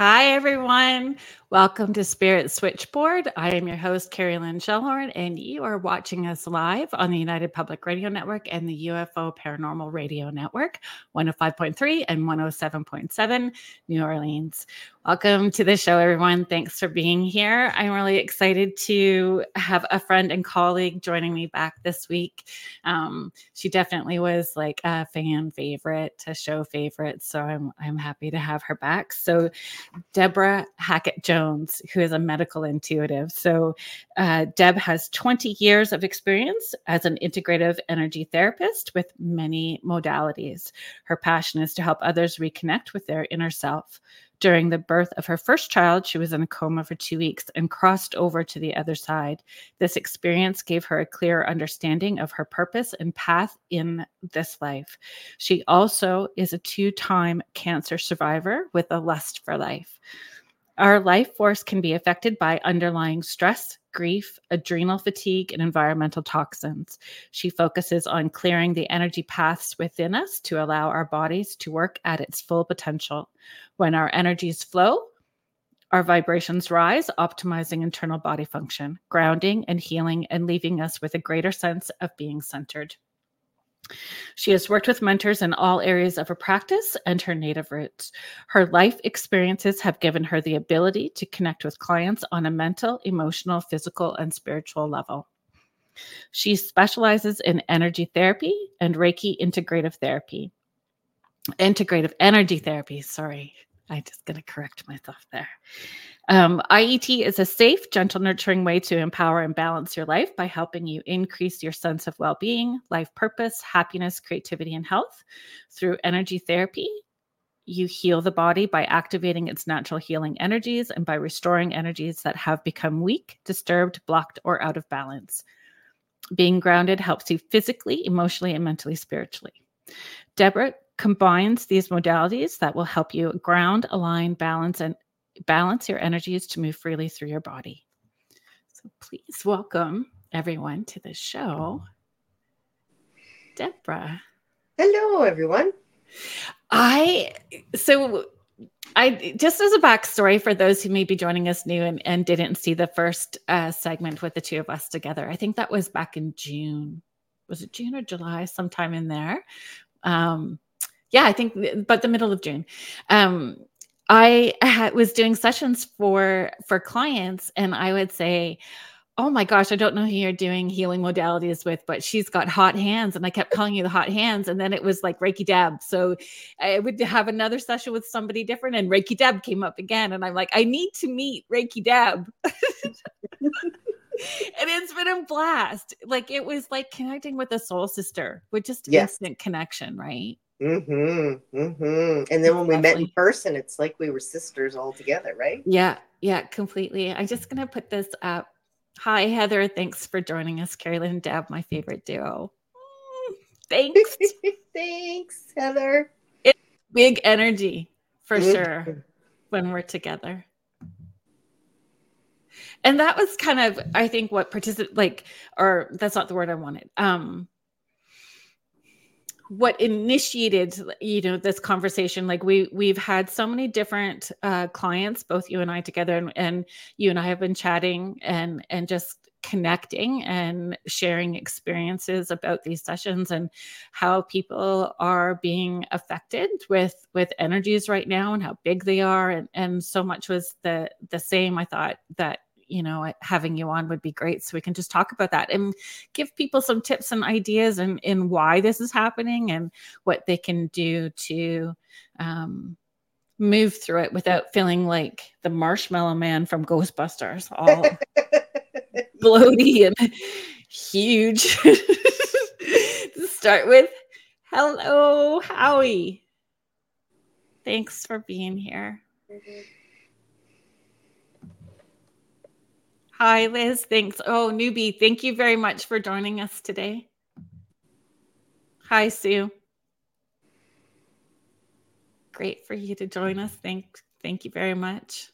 Hi, everyone. Welcome to Spirit Switchboard. I am your host, Kerrilynn Shellhorn, and you are watching us live on the United Public Radio Network and the UFO Paranormal Radio Network, 105.3 and 107.7, New Orleans. Welcome to the show, everyone. Thanks for being here. I'm really excited to have a friend and colleague joining me back this week. Um, she definitely was like a fan favorite, a show favorite, so I'm I'm happy to have her back. So, Deborah Hackett Jones, who is a medical intuitive. So, uh, Deb has 20 years of experience as an integrative energy therapist with many modalities. Her passion is to help others reconnect with their inner self. During the birth of her first child, she was in a coma for two weeks and crossed over to the other side. This experience gave her a clear understanding of her purpose and path in this life. She also is a two time cancer survivor with a lust for life. Our life force can be affected by underlying stress, grief, adrenal fatigue, and environmental toxins. She focuses on clearing the energy paths within us to allow our bodies to work at its full potential. When our energies flow, our vibrations rise, optimizing internal body function, grounding and healing, and leaving us with a greater sense of being centered. She has worked with mentors in all areas of her practice and her native roots. Her life experiences have given her the ability to connect with clients on a mental, emotional, physical, and spiritual level. She specializes in energy therapy and Reiki integrative therapy. Integrative energy therapy, sorry. I'm just going to correct myself there. Um, IET is a safe, gentle, nurturing way to empower and balance your life by helping you increase your sense of well being, life purpose, happiness, creativity, and health. Through energy therapy, you heal the body by activating its natural healing energies and by restoring energies that have become weak, disturbed, blocked, or out of balance. Being grounded helps you physically, emotionally, and mentally, spiritually. Deborah combines these modalities that will help you ground, align, balance, and balance your energies to move freely through your body. So please welcome everyone to the show. Deborah. Hello, everyone. I so I just as a backstory for those who may be joining us new and, and didn't see the first uh, segment with the two of us together. I think that was back in June. Was it June or July? Sometime in there. Um, yeah, I think, but the middle of June. Um, I was doing sessions for for clients, and I would say, "Oh my gosh, I don't know who you're doing healing modalities with, but she's got hot hands." And I kept calling you the hot hands, and then it was like Reiki Deb. So I would have another session with somebody different, and Reiki Deb came up again, and I'm like, "I need to meet Reiki Deb." and it's been a blast. Like it was like connecting with a soul sister with just yes. instant connection, right? Mm-hmm. Mm-hmm. And then when we met in person, it's like we were sisters all together, right? Yeah. Yeah, completely. I'm just gonna put this up. Hi, Heather. Thanks for joining us. Carolyn and Deb, my favorite duo. Mm, thanks. Thanks, Heather. It's big energy for mm-hmm. sure when we're together. And that was kind of, I think, what participate like, or that's not the word I wanted. Um, what initiated you know this conversation like we we've had so many different uh, clients both you and i together and, and you and i have been chatting and and just connecting and sharing experiences about these sessions and how people are being affected with with energies right now and how big they are. And and so much was the the same i thought that you know having you on would be great so we can just talk about that and give people some tips and ideas and in, in why this is happening and what they can do to um, move through it without feeling like the marshmallow man from ghostbusters all bloaty and huge. To start with hello howie. Thanks for being here. Mm-hmm. Hi, Liz. Thanks. Oh, newbie, thank you very much for joining us today. Hi, Sue. Great for you to join us. Thank, thank you very much.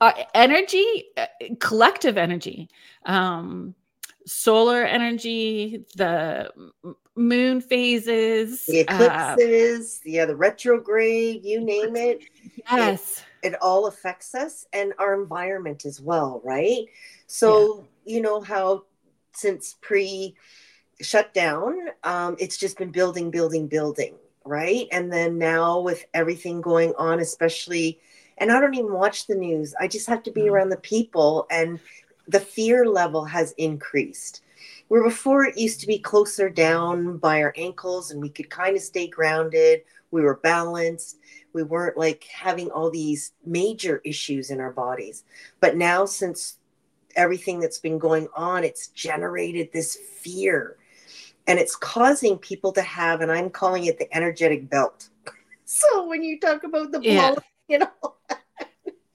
Uh, energy, uh, collective energy. Um, solar energy, the moon phases, the uh, eclipses, uh, yeah, the retrograde, you name it. Yes. It, all affects us and our environment as well, right? So, yeah. you know how since pre shutdown, um, it's just been building, building, building, right? And then now with everything going on, especially, and I don't even watch the news, I just have to be mm. around the people, and the fear level has increased. Where before it used to be closer down by our ankles and we could kind of stay grounded, we were balanced, we weren't like having all these major issues in our bodies. But now, since everything that's been going on, it's generated this fear and it's causing people to have, and I'm calling it the energetic belt. so when you talk about the yeah. you know,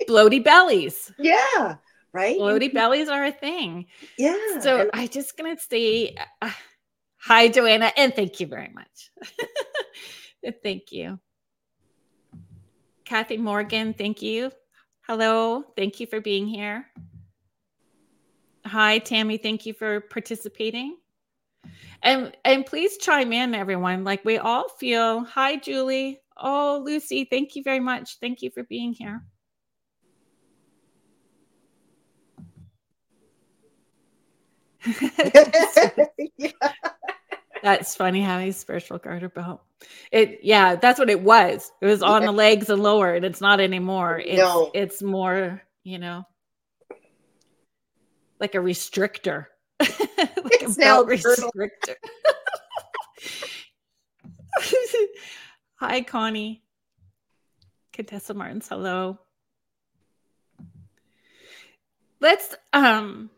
bloaty bellies. Yeah. Right. Bloaty bellies are a thing. Yeah. So and- I just gonna say uh, hi, Joanna, and thank you very much. thank you. Kathy Morgan, thank you. Hello, thank you for being here. Hi, Tammy, thank you for participating. And and please chime in, everyone. Like we all feel. Hi, Julie. Oh, Lucy, thank you very much. Thank you for being here. yeah. That's funny how he's spiritual garter belt. It yeah, that's what it was. It was on yeah. the legs and lower, and it's not anymore. It's no. it's more, you know, like a restrictor. like it's a belt restrictor. Hi, Connie. Contessa Martins, hello. Let's um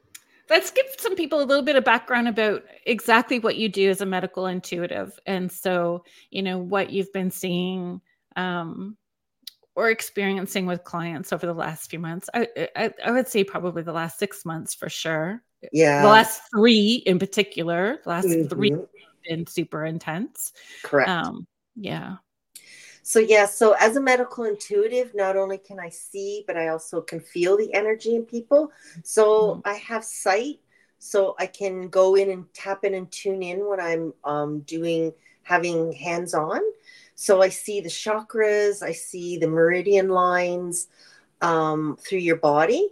let's give some people a little bit of background about exactly what you do as a medical intuitive. And so you know what you've been seeing um, or experiencing with clients over the last few months. I, I, I would say probably the last six months for sure. Yeah. The last three in particular the last mm-hmm. three been super intense. Correct. Um yeah so, yeah, so as a medical intuitive, not only can I see, but I also can feel the energy in people. So, mm-hmm. I have sight, so I can go in and tap in and tune in when I'm um, doing having hands on. So, I see the chakras, I see the meridian lines um, through your body,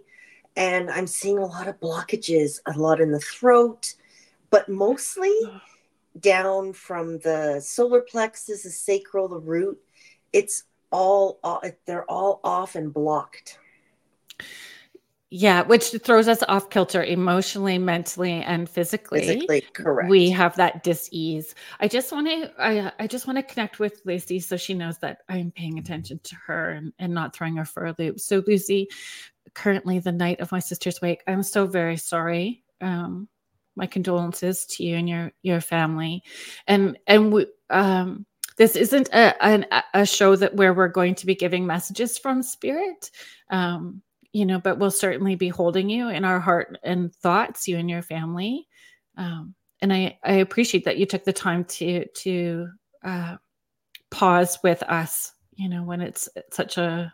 and I'm seeing a lot of blockages, a lot in the throat, but mostly down from the solar plexus, the sacral, the root it's all they're all off and blocked yeah, which throws us off kilter emotionally, mentally, and physically. Physically, correct. We have that dis-ease. I just want to, I, I just want to connect with Lucy so she knows that I'm paying attention to her and, and not throwing her for a loop. So, Lucy, currently the night of my sister's wake, I'm so very sorry. Um, my condolences to you and your your family, and and we, um, this isn't a, a show that where we're going to be giving messages from spirit um, you know but we'll certainly be holding you in our heart and thoughts you and your family. Um, and i i appreciate that you took the time to to uh, pause with us you know when it's such a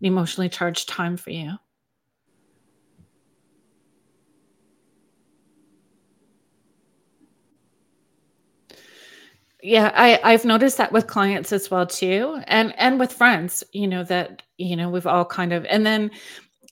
emotionally charged time for you yeah i i've noticed that with clients as well too and and with friends you know that you know we've all kind of and then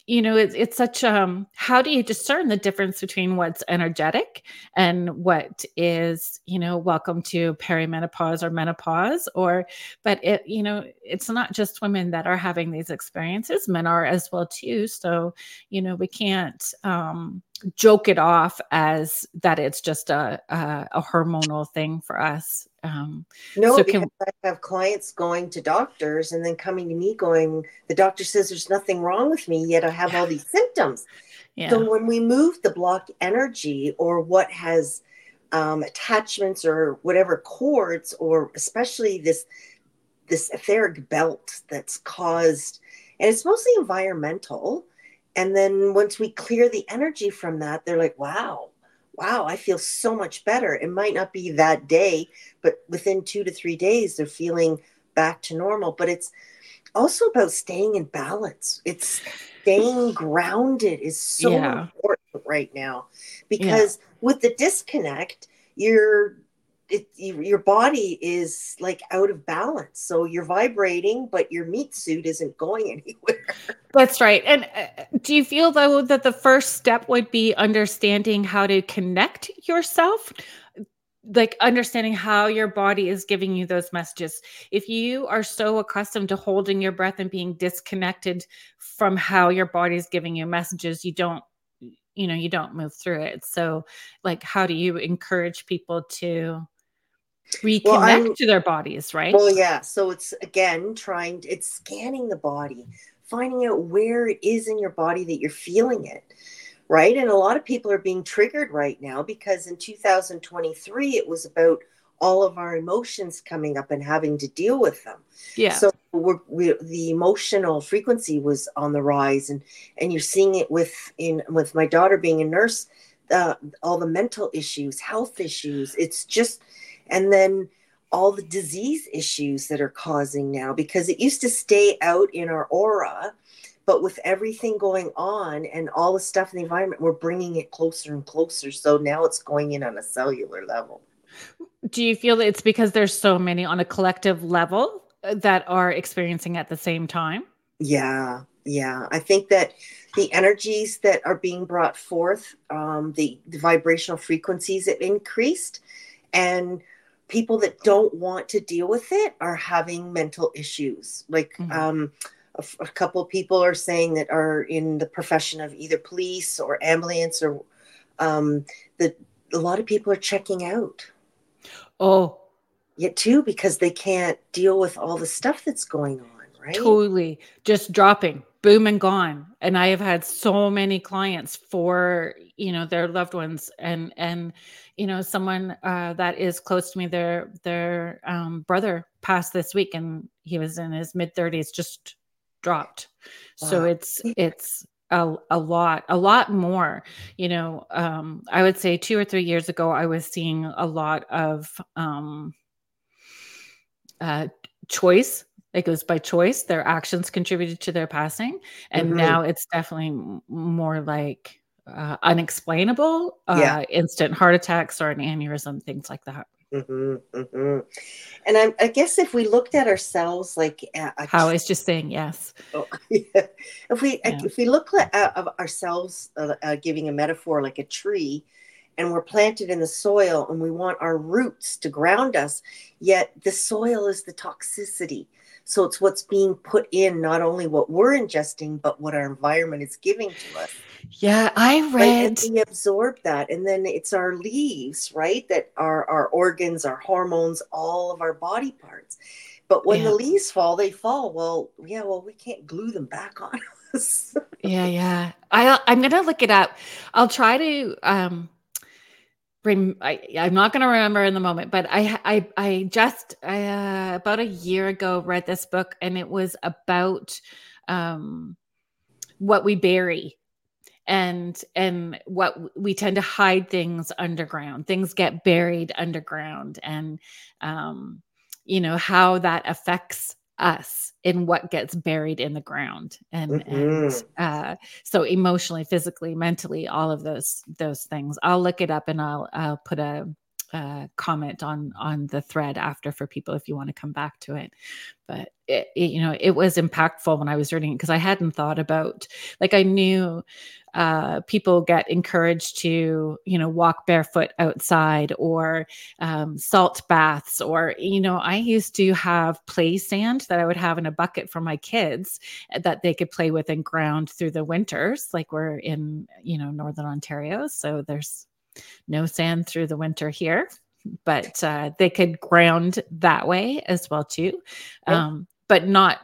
you know it's it's such um how do you discern the difference between what's energetic and what is you know welcome to perimenopause or menopause? Or but it you know it's not just women that are having these experiences men are as well too. So you know we can't um joke it off as that it's just a a, a hormonal thing for us um, no, so because can, I have clients going to doctors and then coming to me going, the doctor says there's nothing wrong with me, yet I have all these symptoms. Yeah. So when we move the block energy or what has um, attachments or whatever cords, or especially this this etheric belt that's caused, and it's mostly environmental. And then once we clear the energy from that, they're like, wow, wow, I feel so much better. It might not be that day, but within two to three days, they're feeling back to normal. But it's also about staying in balance. It's staying grounded is so yeah. important. right now because yeah. with the disconnect, you're it, your body is like out of balance. So you're vibrating, but your meat suit isn't going anywhere. That's right. And uh, do you feel though that the first step would be understanding how to connect yourself? Like understanding how your body is giving you those messages. If you are so accustomed to holding your breath and being disconnected from how your body is giving you messages, you don't you know you don't move through it so like how do you encourage people to reconnect well, to their bodies, right? Well, yeah. So it's again trying, it's scanning the body, finding out where it is in your body that you're feeling it, right? And a lot of people are being triggered right now because in 2023, it was about all of our emotions coming up and having to deal with them. Yeah. So we're, we, the emotional frequency was on the rise, and and you're seeing it with in with my daughter being a nurse, uh, all the mental issues, health issues. It's just and then all the disease issues that are causing now because it used to stay out in our aura but with everything going on and all the stuff in the environment we're bringing it closer and closer. So now it's going in on a cellular level. Do you feel that it's because there's so many on a collective level uh, that are experiencing at the same time? Yeah yeah. I think that the energies that are being brought forth um, the, the vibrational frequencies have increased and people that don't want to deal with it are having mental issues. Like mm-hmm. um, a, a, couple people are saying that are in the profession of either police or ambulance or um, that a lot of people are checking out. Oh, yet too because they can't deal with all the stuff that's going on. Right? Totally, just dropping boom and gone. And i have had so many clients for you know their loved ones and and you know someone uh, that is close to me their their um, brother passed this week and he was in his mid 30s just dropped. Wow. so it's it's a, a lot a lot more. You know um, i would say two or three years ago i was seeing a lot of um, uh, choice it was by choice their actions contributed to their passing and mm-hmm. now it's definitely more like uh, unexplainable uh, yeah. instant heart attacks or an aneurysm things like that mm-hmm, mm-hmm. and I, I, guess if we looked at ourselves like a, how is just saying yes oh, yeah. if we yeah. if we look at of ourselves uh, uh, giving a metaphor like a tree and we're planted in the soil and we want our roots to ground us yet the soil is the toxicity so it's what's being put in, not only what we're ingesting, but what our environment is giving to us. Yeah, I read. Right? And we absorb that, and then it's our leaves, right? That are our organs, our hormones, all of our body parts. But when yeah. the leaves fall, they fall. Well, yeah, well, we can't glue them back on us. yeah, yeah. I I'm gonna look it up. I'll try to um I, am not going to remember in the moment, but I I I just uh, about a year ago read this book, and it was about um, what we bury and and what we tend to hide things underground. Things get buried underground, and um, you know how that affects us in what gets buried in the ground and mm-hmm. and uh, so emotionally physically mentally all of those those things i'll look it up and i'll i'll put a, a comment on on the thread after for people if you want to come back to it. But it, it, you know it was impactful when i was reading it because i hadn't thought about like i knew uh, people get encouraged to you know walk barefoot outside or um, salt baths or you know i used to have play sand that i would have in a bucket for my kids eh, that they could play with and ground through the winters like we're in you know northern ontario so there's no sand through the winter here but uh, they could ground that way as well too um, but not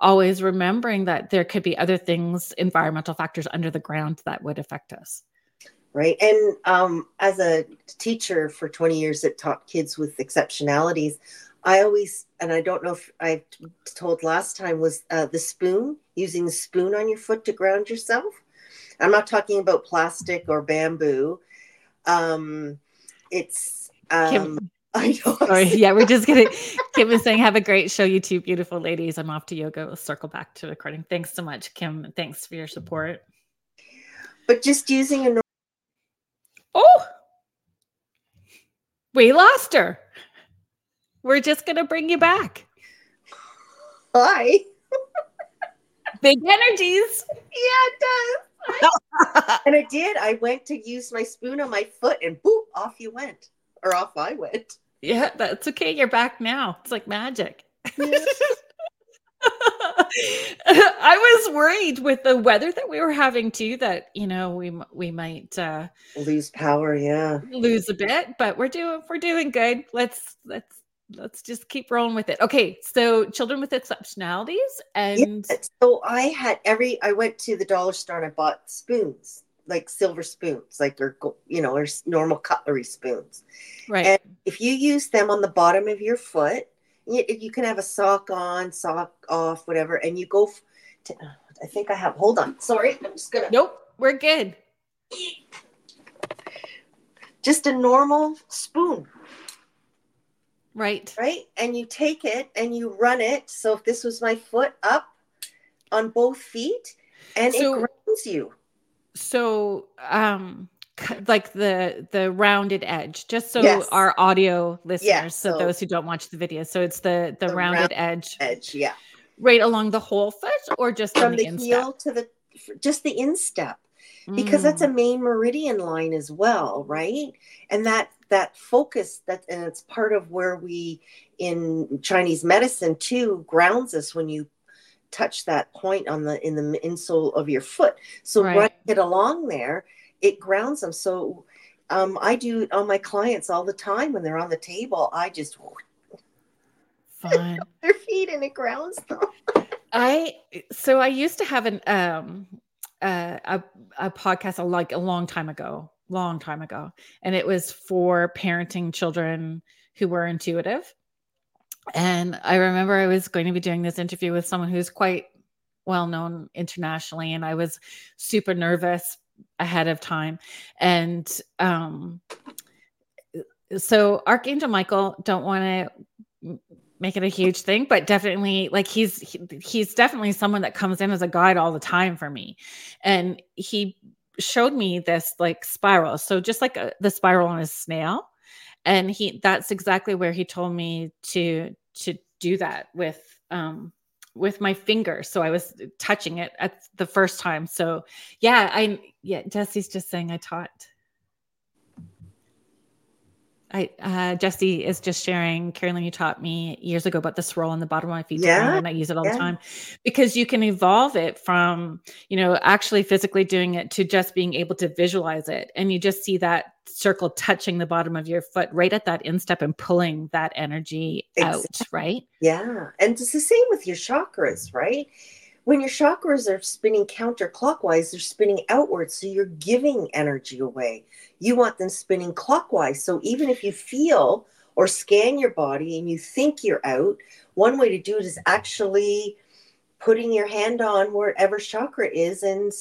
always remembering that there could be other things, environmental factors under the ground that would affect us. Right. And um, as a teacher for 20 years that taught kids with exceptionalities, I always, and I don't know if I told last time, was uh, the spoon, using the spoon on your foot to ground yourself. I'm not talking about plastic or bamboo. Um, it's um, Kim, I know. Sorry, yeah, we're just gonna. Kim is saying, "Have a great show, you two beautiful ladies." I'm off to yoga. We'll circle back to recording. Thanks so much, Kim. Thanks for your support. But just using a. Oh, we lost her. We're just gonna bring you back. Hi. Big energies. Yeah, it does. and I did. I went to use my spoon on my foot and boop, off you went. Or off I went. Yeah, that's okay. You're back now. It's like magic. Yeah. I was worried with the weather that we were having too that you know we we might uh lose power, yeah. Lose a bit, but we're doing we're doing good. Let's let's let's just keep rolling with it. Okay, so children with exceptionalities and yeah, so I had every I went to the dollar store and I bought spoons, like silver spoons, like they're you know, or normal cutlery spoons. Right. And if you use them on the bottom of your foot, you, you can have a sock on, sock off, whatever, and you go to, I think I have hold on. Sorry, I'm just gonna Nope, we're good. Just a normal spoon Right. Right. And you take it and you run it. So if this was my foot up on both feet and so, it grounds you. So um like the the rounded edge just so yes. our audio listeners yes. so, so, those who don't watch the video so it's the the, the rounded edge edge yeah right along the whole foot or just from the, the heel to the just the instep because mm. that's a mm. main meridian line as well right and that that focus that and it's part of where we in chinese medicine too grounds us when you touch that point on the in the insole of your foot. So right. run it along there it grounds them. So um, i do it on my clients all the time when they're on the table. I just Fun. their feet and it grounds them. I so i used to have an um uh, a a podcast a, like a long time ago long time ago. And it was for parenting children who were intuitive. And I remember I was going to be doing this interview with someone who's quite well known internationally. And I was super nervous ahead of time. And um, so Archangel Michael, don't want to make it a huge thing but definitely like he's he, he's definitely someone that comes in as a guide all the time for me and he showed me this like spiral. So just like a, uh, the spiral on a snail. And he that's exactly where he told me to to do that with um with my finger. So I was touching it at the first time. So yeah, I yeah, Jesse's just saying I taught I uh, Jesse is just sharing. Carolyn, you taught me years ago about the swirl on the bottom of my feet, yeah, and I use it all yeah. the time because you can evolve it from you know actually physically doing it to just being able to visualize it, and you just see that circle touching the bottom of your foot right at that instep and pulling that energy exactly. out, right? Yeah, and it's the same with your chakras, right? When your chakras are spinning counterclockwise, they're spinning outwards. So you're giving energy away. You want them spinning clockwise. So even if you feel or scan your body and you think you're out, one way to do it is actually putting your hand on wherever chakra is and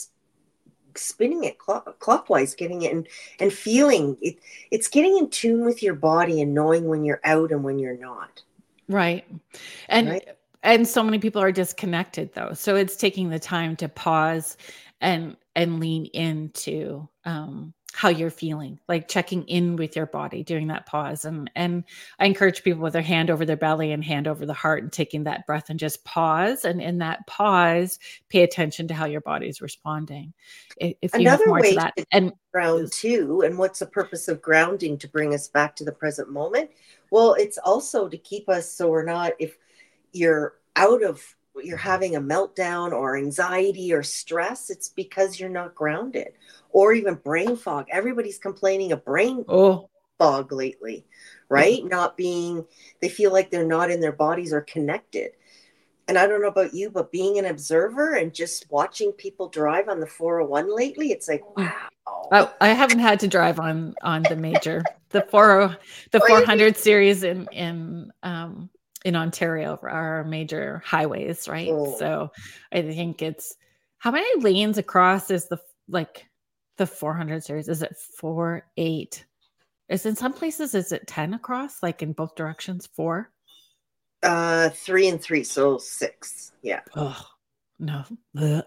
spinning it clock, clockwise, getting it and, and feeling it. It's getting in tune with your body and knowing when you're out and when you're not. Right. And right? And so many people are disconnected though. So it's taking the time to pause and and lean into um how you're feeling like checking in with your body doing that pause. And and i encourage people with their hand over their belly and hand over the heart and taking that breath and just pause. And in that pause pay attention to how your body is responding. If you another have more way to that to and ground too and what's the purpose of grounding to bring us back to the present moment? Well it's also to keep us so we're not if you're out of you're having a meltdown or anxiety or stress it's because you're not grounded or even brain fog. Everybody's complaining of brain oh. fog lately right? Not being they feel like they're not in their bodies or connected. And i don't know about you but being an observer and just watching people drive on the 401 lately it's like wow. Oh, I haven't had to drive on on the major the 40 the 400 series in in um in Ontario our major highways, right? Oh. So I think it's how many lanes across is the like the 400 series? Is it four, eight? Is in some places is it 10 across, like in both directions? Four? Uh, three and three, so six. Yeah. Oh no. I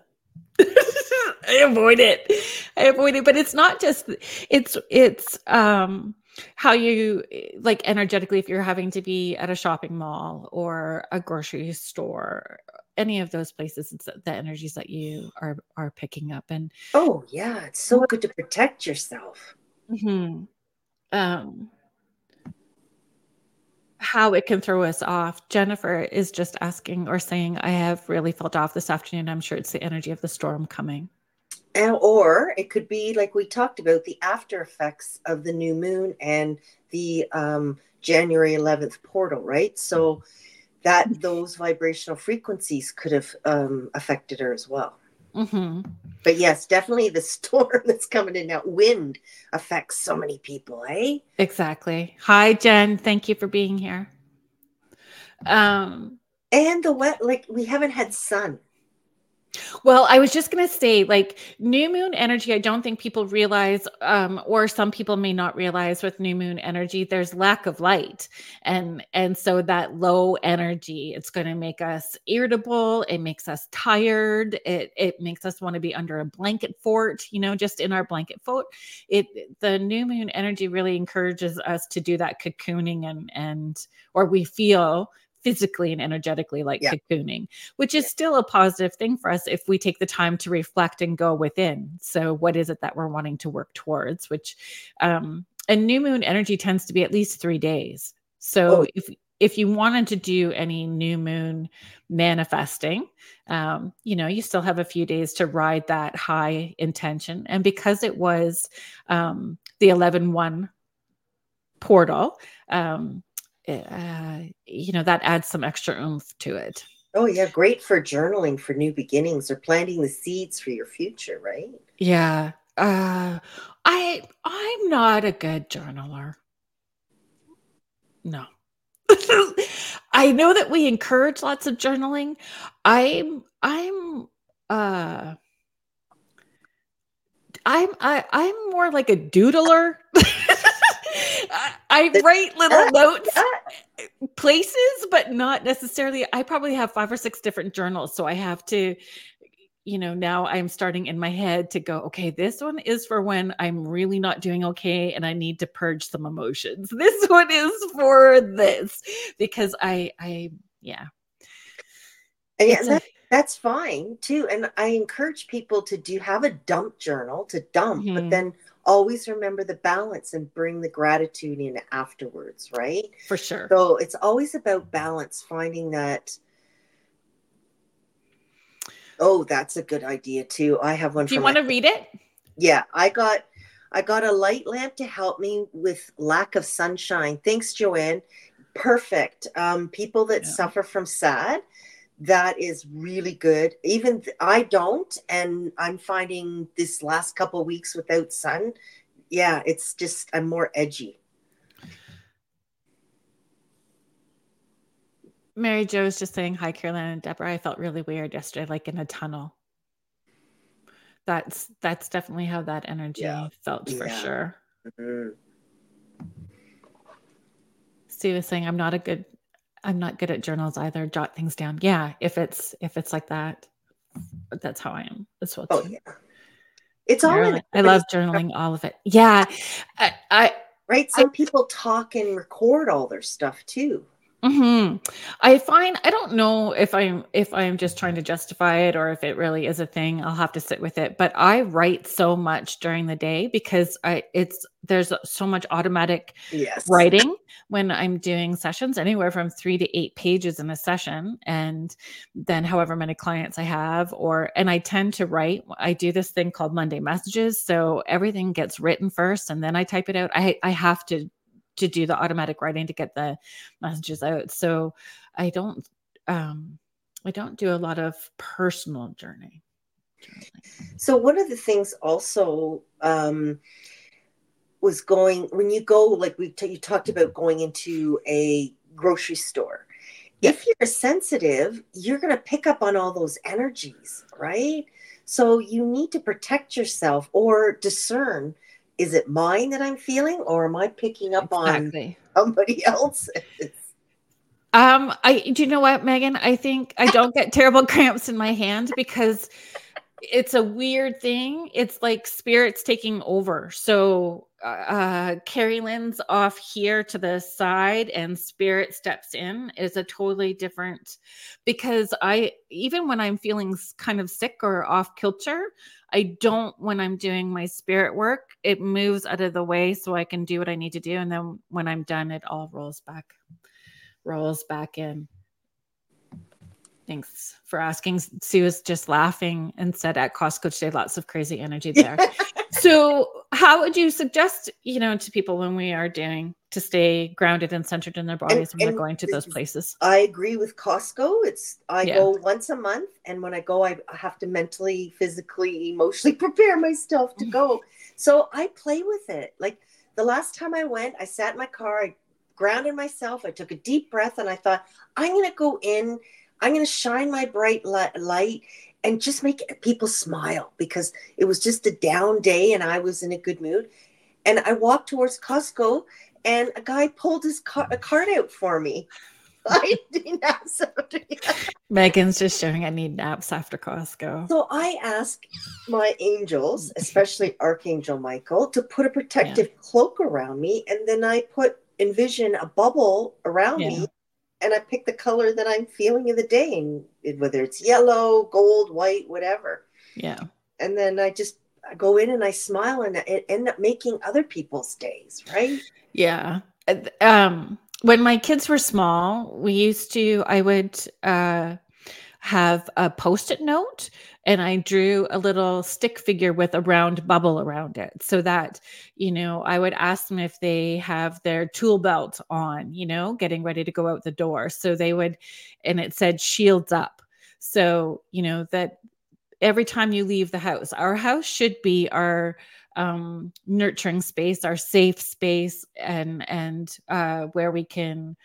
avoid it. I avoid it, but it's not just it's it's um how you like energetically if you're having to be at a shopping mall or a grocery store any of those places it's the energies that you are are picking up and oh yeah it's so good to protect yourself. Mm-hmm. um how it can throw us off. Jennifer is just asking or saying i have really felt off this afternoon. I'm sure it's the energy of the storm coming and, or it could be like we talked about the after effects of the new moon and the um, January 11th portal, right? So that those vibrational frequencies could have um, affected her as well. Mm-hmm. But yes, definitely the storm that's coming in now, wind affects so many people, eh? Exactly. Hi, Jen. Thank you for being here. Um, and the wet, like we haven't had sun. Well, I was just going to say, like new moon energy, I don't think people realize, um, or some people may not realize with new moon energy, there's lack of light. And, and so that low energy, it's going to make us irritable. It makes us tired. It, it makes us want to be under a blanket fort, you know, just in our blanket fort. It, the new moon energy really encourages us to do that cocooning and, and, or we feel physically and energetically like yeah. cocooning, which is yeah. still a positive thing for us if we take the time to reflect and go within. So, what is it that we're wanting to work towards? Which, um, and new moon energy tends to be at least three days. So, oh. if if you wanted to do any new moon manifesting, um, you know, you still have a few days to ride that high intention. And because it was um, the 11 1 portal, um, uh, you know, that adds some extra oomph to it. Oh yeah, great for journaling for new beginnings or planting the seeds for your future, right? Yeah. Uh I I'm not a good journaler. No. I know that we encourage lots of journaling. I'm I'm uh I'm I, I'm more like a doodler. I, write little notes places, but not necessarily. I probably have five or six different journals. So I have to, you know, now I'm starting in my head to go, okay, this one is for when I'm really not doing okay and I need to purge some emotions. This one is for this because I, I, yeah. Yeah, that, that's fine too. And I encourage people to do have a dump journal to dump, mm-hmm. but then always remember the balance and bring the gratitude in afterwards, right? For sure. So it's always about balance, finding that. Oh, that's a good idea too. I have one. Do you want to read it? Yeah, I got I got a light lamp to help me with lack of sunshine. Thanks, Joanne. Perfect. Um, people that yeah. suffer from SAD, that is really good. Even th- I don't, and I'm finding this last couple weeks without sun. Yeah, it's just I'm more edgy. Mary Jo is just saying hi, Carolyn and Deborah. I felt really weird yesterday, like in a tunnel. That's that's definitely how that energy yeah. felt for yeah. sure. Mm-hmm. Steve is saying I'm not a good I'm not good at journals either. Jot things down. Yeah, if it's if it's like that, that's how I am. That's what. Oh yeah, it's all. I love journaling. All of it. Yeah, I, I right. So I, people talk and record all their stuff too. Mm-hmm. I find I don't know if I'm if I'm just trying to justify it or if it really is a thing. I'll have to sit with it. But I write so much during the day because I it's there's so much automatic yes. writing when I'm doing sessions, anywhere from three to eight pages in a session, and then however many clients I have, or and I tend to write. I do this thing called Monday messages, so everything gets written first, and then I type it out. I I have to to do the automatic writing to get the messages out. So I don't um I don't do a lot of personal journey. So one of the things also um was going when you go like we t- you talked about going into a grocery store. Yeah. If you're sensitive, you're going to pick up on all those energies, right? So you need to protect yourself or discern is it mine that I'm feeling or am I picking up exactly. on somebody else's? Um, I do you know what, Megan? I think I don't get terrible cramps in my hand because it's a weird thing. It's like spirits taking over. So uh, Kerrilynn's off here to the side and Spirit steps in is a totally different because I, even when I'm feeling kind of sick or off kilter, I don't, when I'm doing my spirit work, it moves out of the way so I can do what I need to do. And then when I'm done, it all rolls back, rolls back in. Thanks for asking. Sue is just laughing and said at Costco today, lots of crazy energy there. so, how would you suggest, you know, to people when we are doing to stay grounded and centered in their bodies and, when they're going to those places? I agree with Costco. It's I yeah. go once a month, and when I go, I have to mentally, physically, emotionally prepare myself to go. So I play with it. Like the last time I went, I sat in my car, I grounded myself, I took a deep breath, and I thought, I'm going to go in I'm going to shine my bright light and just make people smile because it was just a down day and I was in a good mood. And I walked towards Costco and a guy pulled his car- a card out for me. I didn't have something. Megan's just showing I need naps after Costco. So I asked my angels, especially Archangel Michael, to put a protective yeah. cloak around me. And then I put envision a bubble around yeah. me and I pick the color that I'm feeling in the day, and whether it's yellow, gold, white, whatever. Yeah. And then I just I go in and I smile, and it end up making other people's days, right? Yeah. Um, when my kids were small, we used to. I would uh, have a post-it note and I drew a little stick figure with a round bubble around it so that, you know, I would ask them if they have their tool belt on, you know, getting ready to go out the door. So they would, and it said shields up. So, you know, that every time you leave the house, our house should be our, um, nurturing space, our safe space, and and uh, where we can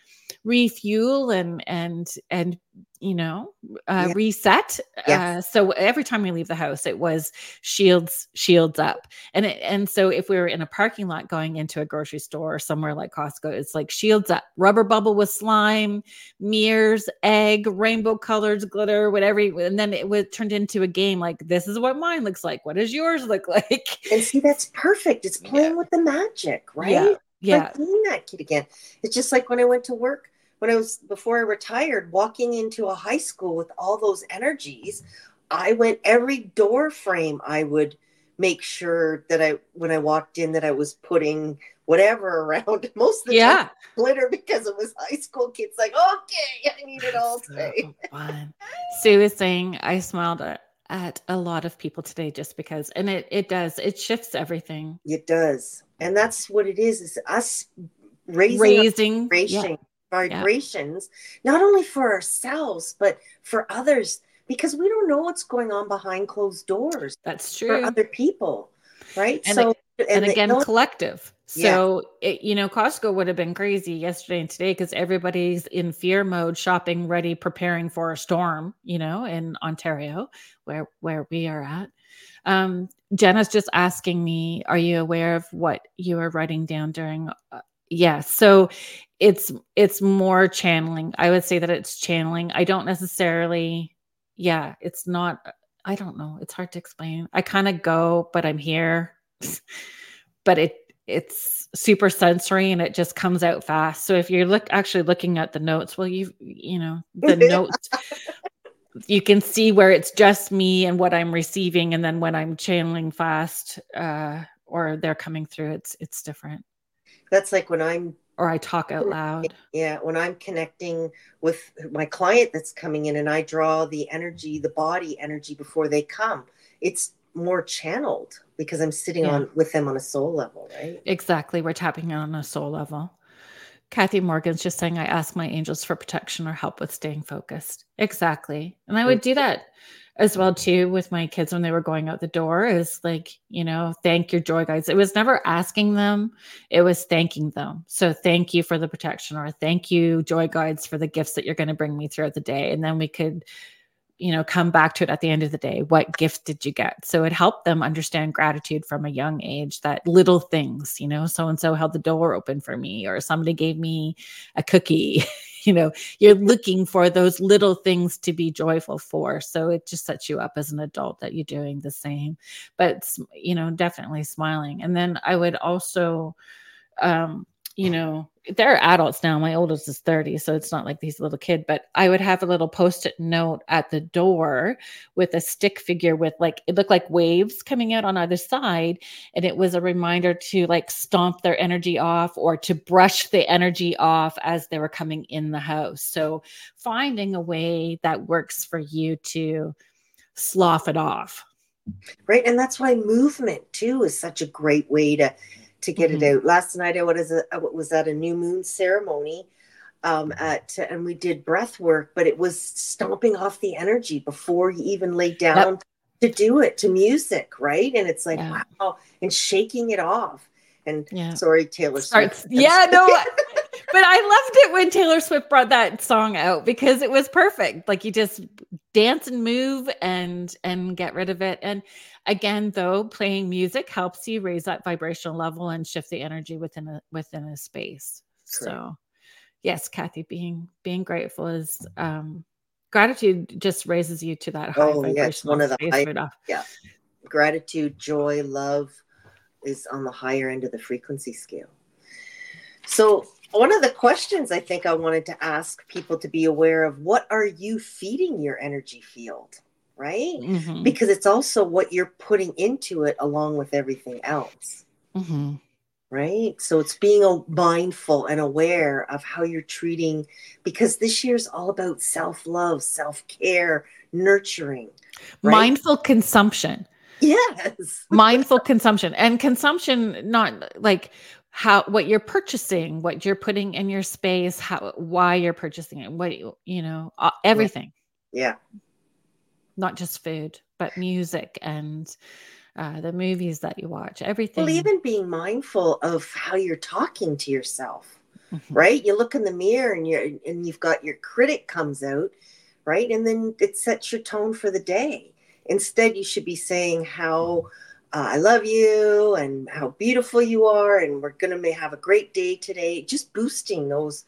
refuel and and and you know uh, yeah. reset. Yes. uh, so every time we leave the house it was shields shields up. And it, and so if we were in a parking lot going into a grocery store or somewhere like costco it's like shields up rubber bubble with slime mirrors egg rainbow colors glitter whatever and then it was turned into a game like this is what mine looks like. What does yours look like? And see that's perfect. It's playing yeah. with the magic right? yeah yeah like being that kid again it's just like when i went to work when I was before I retired, walking into a high school with all those energies, I went every door frame I would make sure that I when I walked in that I was putting whatever around most of the yeah. time glitter because it was high school kids like okay I need it all today. So fun. Sue was saying I smiled at, at a lot of people today just because and it it does it shifts everything. It does. And that's what it is is us raising raising yeah vibrations, yeah. not only for ourselves, but for others, because we don't know what's going on behind closed doors. That's true. For other people, right? And so, and, and again, collective. So, yeah. it, you know, Costco would have been crazy yesterday and today because everybody's in fear mode, shopping ready, preparing for a storm, you know, in Ontario, where where we are at. Um, Jenna's just asking me, are you aware of what you are writing down during uh, yeah so it's it's more channeling i would say that it's channeling i don't necessarily yeah it's not i don't know it's hard to explain i kind of go but i'm here but it it's super sensory and it just comes out fast so if you're look actually looking at the notes well you you know the notes you can see where it's just me and what i'm receiving and then when i'm channeling fast uh or they're coming through it's it's different that's like when I'm or I talk out loud. Yeah, when I'm connecting with my client that's coming in and I draw the energy, the body energy before they come. It's more channeled because I'm sitting yeah. on with them on a soul level, right? Exactly. We're tapping on a soul level. Kathy Morgan's just saying, I ask my angels for protection or help with staying focused. Exactly. And I would do that as well too with my kids when they were going out the door is like you know thank your joy guides it was never asking them it was thanking them so thank you for the protection or thank you joy guides for the gifts that you're going to bring me throughout the day and then we could you know come back to it at the end of the day what gift did you get? So it helped them understand gratitude from a young age that little things you know so and so held the door open for me or somebody gave me a cookie you know you're looking for those little things to be joyful for. So it just sets you up as an adult that you're doing the same but you know definitely smiling. And then i would also um you know, they're adults now. My oldest is 30, so it's not like these little kid, but I would have a little post-it note at the door with a stick figure with like it looked like waves coming out on either side. And it was a reminder to like stomp their energy off or to brush the energy off as they were coming in the house. So finding a way that works for you to slough it off. Right. And that's why movement too is such a great way to to get mm-hmm. it out. Last night I was a, was at a new moon ceremony um, at and we did breath work, but it was stomping off the energy before he even laid down yep. to do it to music, right? And it's like yeah. wow, and shaking it off. And yeah. sorry, Taylor Swift. yeah, no, but I loved it when Taylor Swift brought that song out because it was perfect. Like you just dance and move and and get rid of it. And again though playing music helps you raise that vibrational level and shift the energy within a within a space Correct. so yes kathy being being grateful is um gratitude just raises you to that high oh yes one of the high, right yeah gratitude joy love is on the higher end of the frequency scale so one of the questions i think i wanted to ask people to be aware of what are you feeding your energy field right? Mm-hmm. Because it's also what you're putting into it along with everything else. Mm-hmm. Right. So it's being mindful and aware of how you're treating, because this year's all about self love, self care, nurturing. Right? Mindful consumption. Yes. mindful consumption and consumption, not like how what you're purchasing what you're putting in your space how why you're purchasing it what you know everything yeah not just food, but music and uh, the movies that you watch, everything. Well, even being mindful of how you're talking to yourself, mm-hmm. right? You look in the mirror and you and you've got your critic comes out, right? And then it sets your tone for the day. Instead, you should be saying how uh, I love you and how beautiful you are, and we're gonna may have a great day today. Just boosting those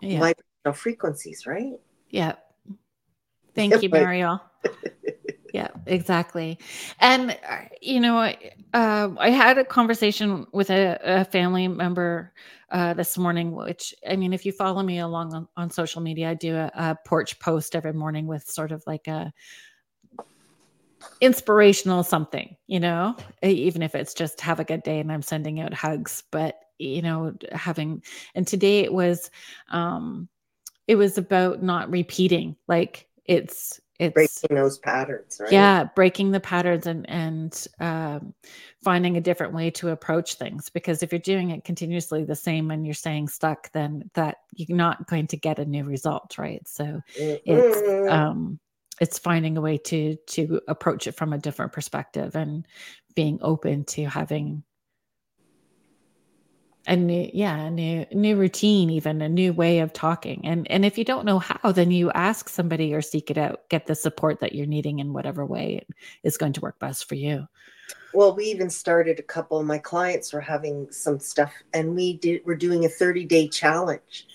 yeah. vibrational frequencies, right? Yeah. Thank you, Mariel yeah, exactly. And, uh, you know, uh, I had a conversation with a, a family member uh, this morning, which, I mean, if you follow me along on, on social media, I do a, a, porch post every morning with sort of like a inspirational something, you know, even if it's just have a good day and I'm sending out hugs, but, you know, having, and today it was, um, it was about not repeating, like it's, it's breaking those patterns right yeah breaking the patterns and and um, finding a different way to approach things because if you're doing it continuously the same and you're staying stuck then that you're not going to get a new result right so mm-hmm. it's um it's finding a way to to approach it from a different perspective and being open to having a new yeah a new new routine even a new way of talking. And and if you don't know how then you ask somebody or seek it out get the support that you're needing in whatever way is going to work best for you. Well we even started a couple of my clients were having some stuff and we did we're doing a 30 day challenge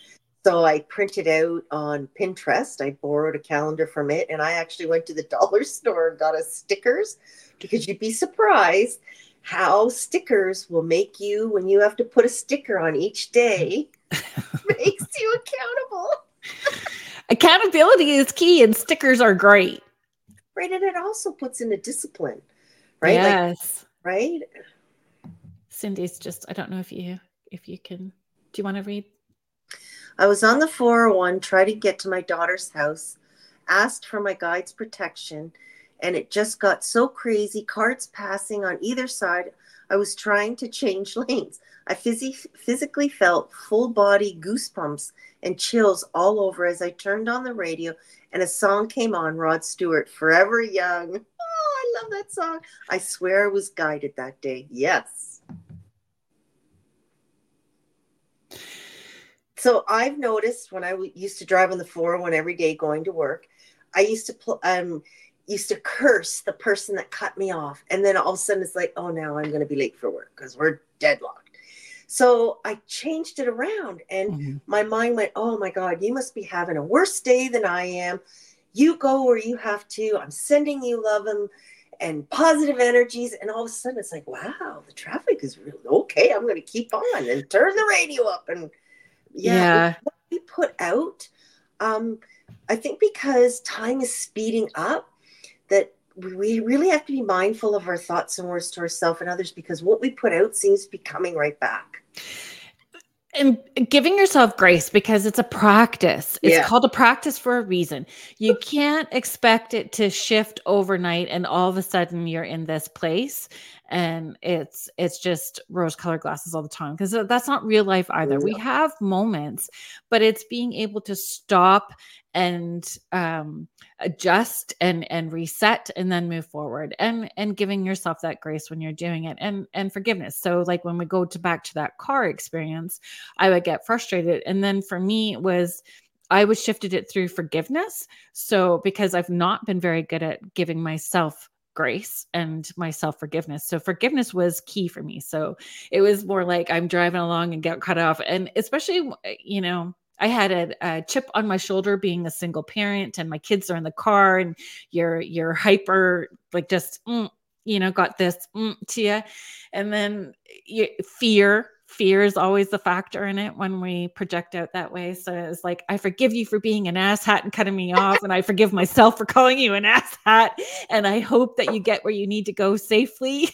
so i printed out on pinterest i borrowed a calendar from it and i actually went to the dollar store and got us stickers because you'd be surprised how stickers will make you when you have to put a sticker on each day makes you accountable. Accountability is key and stickers are great. Right and it also puts in a discipline right? Yes. like, right? Cindy's just i don't know if you if you can do you want to read i was on the 401 trying to get to my daughter's house asked for my guide's protection and it just got so crazy cars passing on either side. I was trying to change lanes. I phys- physically felt full body goosebumps and chills all over as i turned on the radio and a song came on rod stewart forever young. Oh i love that song. I swear i was guided that day. Yes so i've noticed when I w- used to drive on the 401 every day going to work i used to pl- um used to curse the person that cut me off. And then all of a sudden it's like, oh, now I'm going to be late for work because we're deadlocked. So I changed it around and mm-hmm. my mind went, oh my God, you must be having a worse day than I am. You go where you have to. I'm sending you love and, and positive energies. And all of a sudden it's like, wow, the traffic is really okay. I'm going to keep on and turn the radio up. And yeah, yeah. what we put out, um, I think because time is speeding up, that we really have to be mindful of our thoughts and words to ourselves and others because what we put out seems to be coming right back and giving yourself grace because it's a practice. It's yeah. called a practice for a reason. You can't expect it to shift overnight and all of a sudden you're in this place and it's it's just rose colored glasses all the time because that's not real life either. We have moments, but it's being able to stop and um, adjust and and reset and then move forward and and giving yourself that grace when you're doing it and and forgiveness. So like when we go to back to that car experience i would get frustrated. And then for me it was i was shifted it through forgiveness. So because i've not been very good at giving myself grace and my self forgiveness. So forgiveness was key for me. So it was more like I'm driving along and get cut off. And especially, you know, I had a, a, chip on my shoulder being a single parent and my kids are in the car and you're you're hyper like just mm, you know got this mm, to you and then you, fear fear is always the factor in it when we project out that way. So it's like, I forgive you for being an asshat and cutting me off, and I forgive myself for calling you an asshat. And I hope that you get where you need to go safely.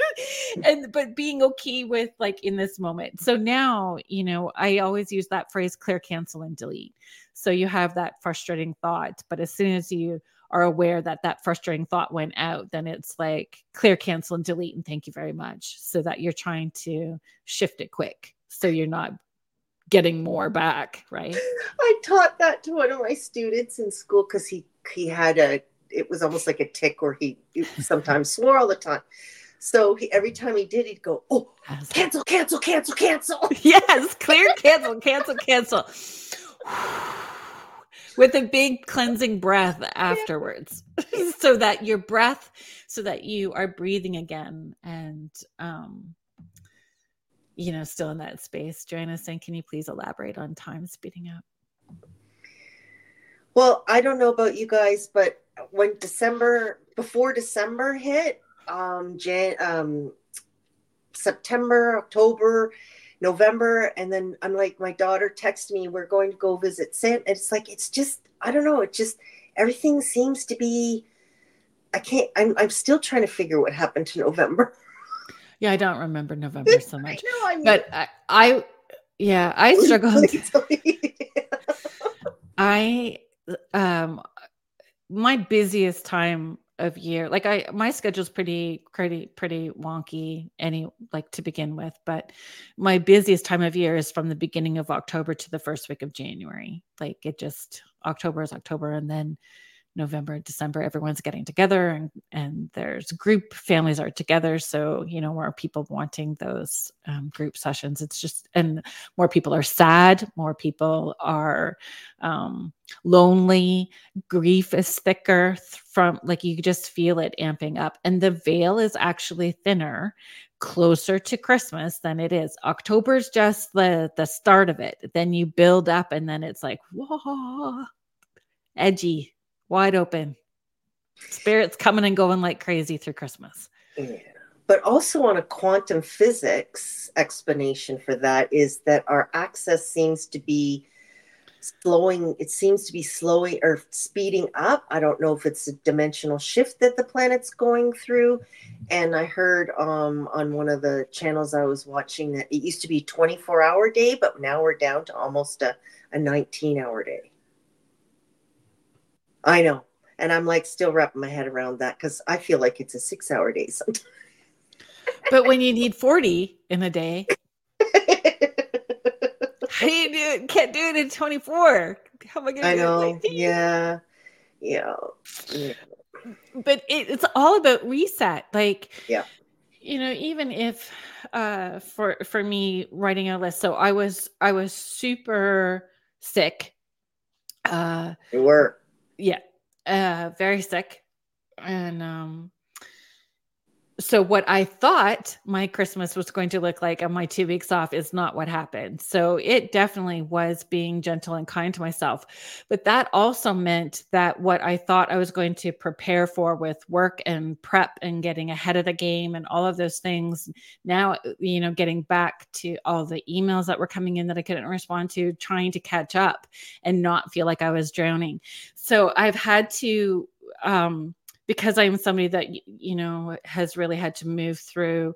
and but being okay with like in this moment. So now, you know, I always use that phrase clear, cancel, and delete. So you have that frustrating thought, but as soon as you are aware that that frustrating thought went out, then it's like clear, cancel, and delete, and thank you very much. So that you're trying to shift it quick. So you're not getting more back, right? I taught that to one of my students in school because he he had a it was almost like a tick where he, he sometimes swore all the time. So he, every time he did, he'd go, "Oh, cancel, cancel, cancel, cancel." yes, clear, cancel, cancel, cancel with a big cleansing breath afterwards. Yeah. so that your breath so that you are breathing again and um you know still in that space. Joanna saying can you please elaborate on time speeding up? Well i don't know about you guys but when december before december hit um jan um september october November. And then I'm like, my daughter texted me, we're going to go visit Sam. It's like, it's just, I don't know. It just, everything seems to be, I can't, I'm, I'm still trying to figure what happened to November. Yeah, I don't remember November so much. I know, I mean, but I, I, yeah, I struggle. I, um, my busiest time of year like i my schedule's pretty pretty pretty wonky any like to begin with but my busiest time of year is from the beginning of october to the first week of january. Like it just october is october and then November, December, everyone's getting together and, and there's group families are together. So, you know, more people wanting those um, group sessions. It's just, and more people are sad, more people are um, lonely. Grief is thicker from like you just feel it amping up. And the veil is actually thinner closer to Christmas than it is. October's just the the start of it. Then you build up and then it's like, whoa, edgy wide open. Spirits coming and going like crazy through Christmas. Yeah. But also on a quantum physics explanation for that is that our access seems to be slowing it seems to be slowing or speeding up i don't know if it's a dimensional shift that the planet's going through and i heard um, on one of the channels i was watching that it used to be 24 hour day but now we're down to almost a, a 19 hour day I know. And I'm like still wrapping my head around that because I feel like it's a six hour day sometimes. but when you need 40 in a day, how do you do it? Can't do it in 24. How am I going to I know. Yeah. Yeah. yeah. But it, it's all about reset. Like, yeah. You know, even if uh for for me writing a list, so I was I was super sick. Uh you were yeah, uh, very sick, and um, so what I thought my Christmas was going to look like on my two weeks off is not what happened. So it definitely was being gentle and kind to myself. But that also meant that what I thought I was going to prepare for with work and prep and getting ahead of the game and all of those things, now, you know, getting back to all the emails that were coming in that I couldn't respond to, trying to catch up and not feel like I was drowning. So I've had to, um, because I'm somebody that you know has really had to move through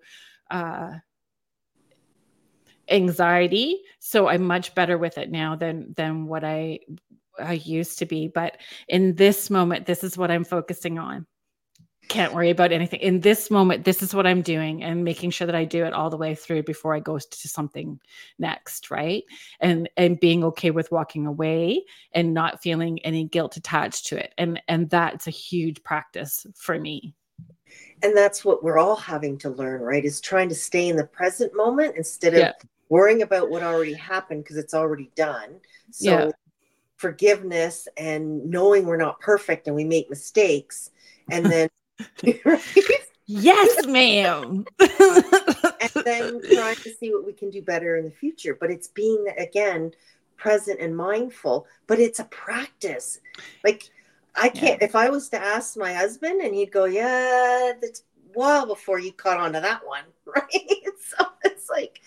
uh, anxiety, so I'm much better with it now than than what I I used to be. But in this moment, this is what I'm focusing on can't worry about anything. In this moment this is what i'm doing and making sure that i do it all the way through before i go to something next right? And and being okay with walking away and not feeling any guilt attached to it. And and that's a huge practice for me. And that's what we're all having to learn right? Is trying to stay in the present moment instead of yeah. worrying about what already happened because it's already done. So yeah. forgiveness and knowing we're not perfect and we make mistakes and then yes, ma'am. and then trying to see what we can do better in the future. But it's being again present and mindful, but it's a practice. Like I can't yeah. if I was to ask my husband and he'd go, Yeah, that's well before you caught on to that one, right? so it's like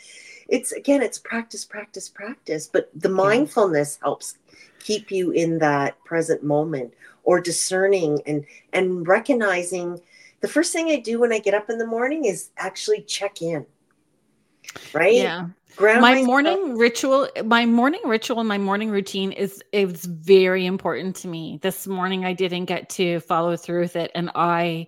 it's again, it's practice, practice, practice. But the mindfulness helps keep you in that present moment or discerning and and recognizing the first thing I do when I get up in the morning is actually check in. Right? Yeah. Ground my myself. morning ritual, my morning ritual and my morning routine is is very important to me. This morning I didn't get to follow through with it and I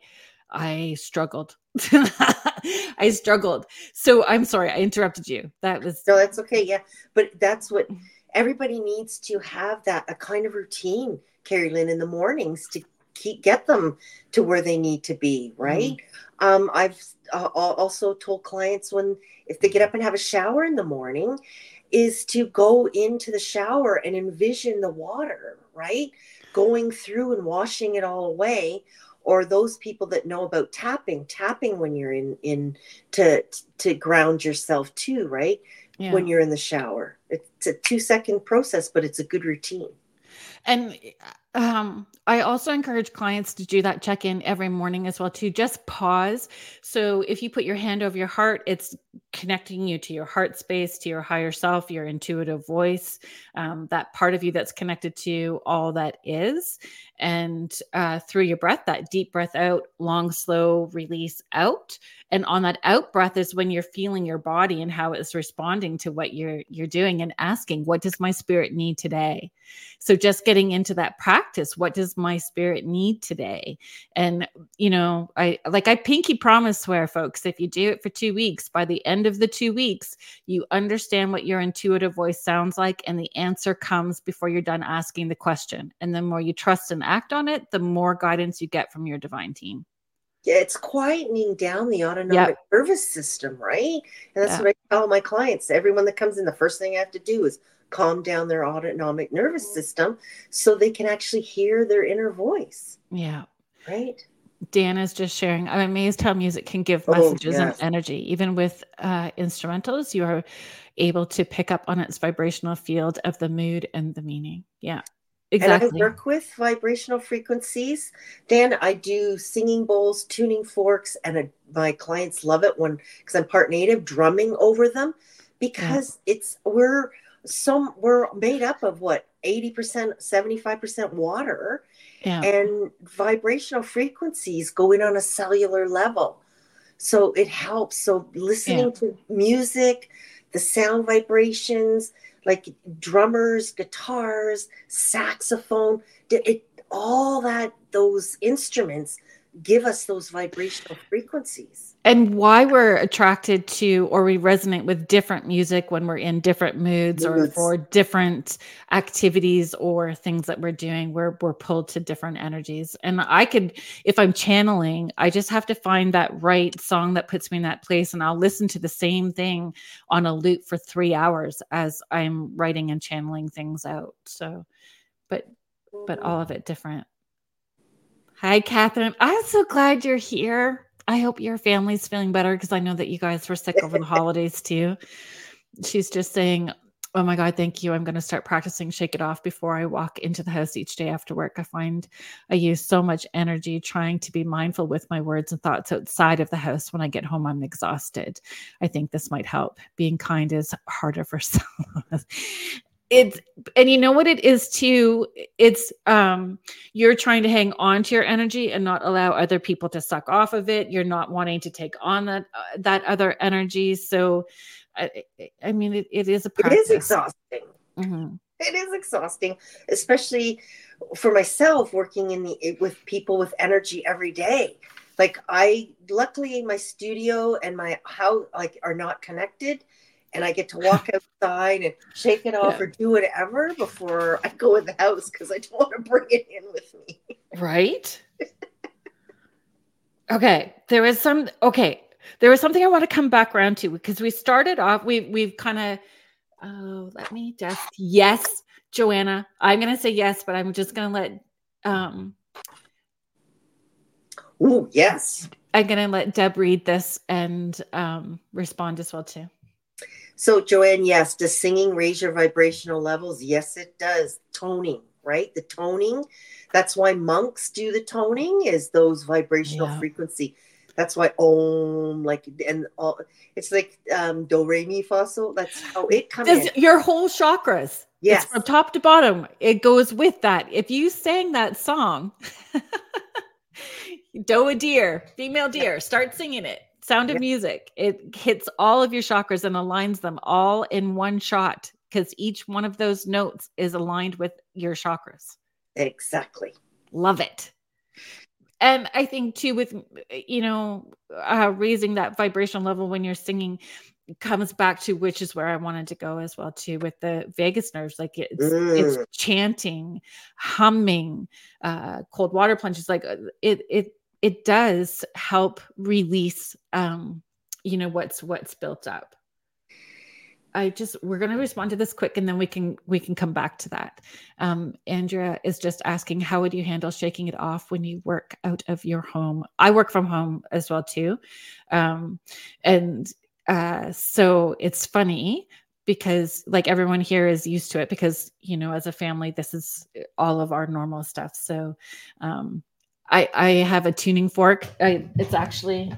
I struggled. I struggled. So I'm sorry, I interrupted you. That was No, that's okay. Yeah. But that's what everybody needs to have that a kind of routine Kerrilynn in the mornings to keep get them to where they need to be, right? Mm-hmm. Um, I've uh, also told clients when if they get up and have a shower in the morning, is to go into the shower and envision the water, right? Going through and washing it all away. Or those people that know about tapping, tapping when you're in in to to ground yourself too, right? Yeah. When you're in the shower, it's a two second process, but it's a good routine. And um, I also encourage clients to do that check in every morning as well to Just pause. So if you put your hand over your heart, it's connecting you to your heart space, to your higher self, your intuitive voice, um, that part of you that's connected to all that is. And uh, through your breath, that deep breath out, long, slow release out. And on that out breath is when you're feeling your body and how it's responding to what you're you're doing and asking, what does my spirit need today? So just getting into that practice, what does my spirit need today? And you know, I like I pinky promise swear, folks, if you do it for two weeks, by the end of the two weeks, you understand what your intuitive voice sounds like, and the answer comes before you're done asking the question. And the more you trust and act on it, the more guidance you get from your divine team. Yeah, it's quietening down the autonomic yep. nervous system, right? And that's yeah. what I tell my clients. Everyone that comes in, the first thing I have to do is calm down their autonomic nervous system so they can actually hear their inner voice. Yeah. Right. Dan is just sharing. I'm amazed how music can give oh, messages oh, yes. and energy. Even with uh, instrumentals, you are able to pick up on its vibrational field of the mood and the meaning. Yeah. Exactly. And I work with vibrational frequencies. Dan, I do singing bowls, tuning forks, and a, my clients love it when because I'm part native, drumming over them because yeah. it's we're so we're made up of what 80%, 75% water. Yeah. And vibrational frequencies go in on a cellular level. So it helps. So listening yeah. to music, the sound vibrations, like drummers, guitars, saxophone, it, all that, those instruments give us those vibrational frequencies. And why we're attracted to or we resonate with different music when we're in different moods or for different activities or things that we're doing we're we're pulled to different energies. And i could if i'm channeling i just have to find that right song that puts me in that place and i'll listen to the same thing on a loop for 3 hours as i'm writing and channeling things out. So but but mm-hmm. all of it different hi catherine i'm so glad you're here I hope your family's feeling better because I know that you guys were sick over the holidays too. She's just saying, Oh my God, thank you. I'm going to start practicing Shake It Off before I walk into the house each day after work. I find I use so much energy trying to be mindful with my words and thoughts outside of the house. When I get home, I'm exhausted. I think this might help. Being kind is harder for some it's and you know what it is too? It's um you're trying to hang on to your energy and not allow other people to suck off of it. You're not wanting to take on that uh, that other energy. So i, I mean it, it is a practice. it is exhausting. Mm-hmm. it is exhausting especially for myself working in the with people with energy every day. Like i luckily my studio and my house like are not connected and I get to walk outside and shake it off yeah. or do whatever before I go in the house because I don't want to bring it in with me. Right. okay. There was some okay. There was something I want to come back around to because we started off, we we've kind of oh, let me just yes, Joanna. I'm gonna say yes, but I'm just gonna let um Oh, yes. I'm gonna let Deb read this and um respond as well too. So, Joanne, yes, does singing raise your vibrational levels? Yes, it does. Toning, right? The toning. That's why monks do the toning, is those vibrational yeah. frequency. That's why om like and all it's like um do re mi fa. That's how it comes. in. Your whole chakras. Yes. It's from top to bottom. It goes with that. If you sang that song, do a deer, female deer, start singing it. Sound of Music. It hits all of your chakras and aligns them all in one shot because each one of those notes is aligned with your chakras. Exactly. Love it. And I think too, with you know, uh, raising that vibrational level when you're singing comes back to which is where I wanted to go as well too with the vagus nerves. Like it's mm. it's chanting, humming, uh, cold water plunges. Like uh, it it it does help release um you know what's what's built up. I just we're going to respond to this quick and then we can we can come back to that. Um andrea is just asking how would you handle shaking it off when you work out of your home? I work from home as well too. Um and uh so it's funny because like everyone here is used to it because you know as a family this is all of our normal stuff. So um I I have a tuning fork. I, it's actually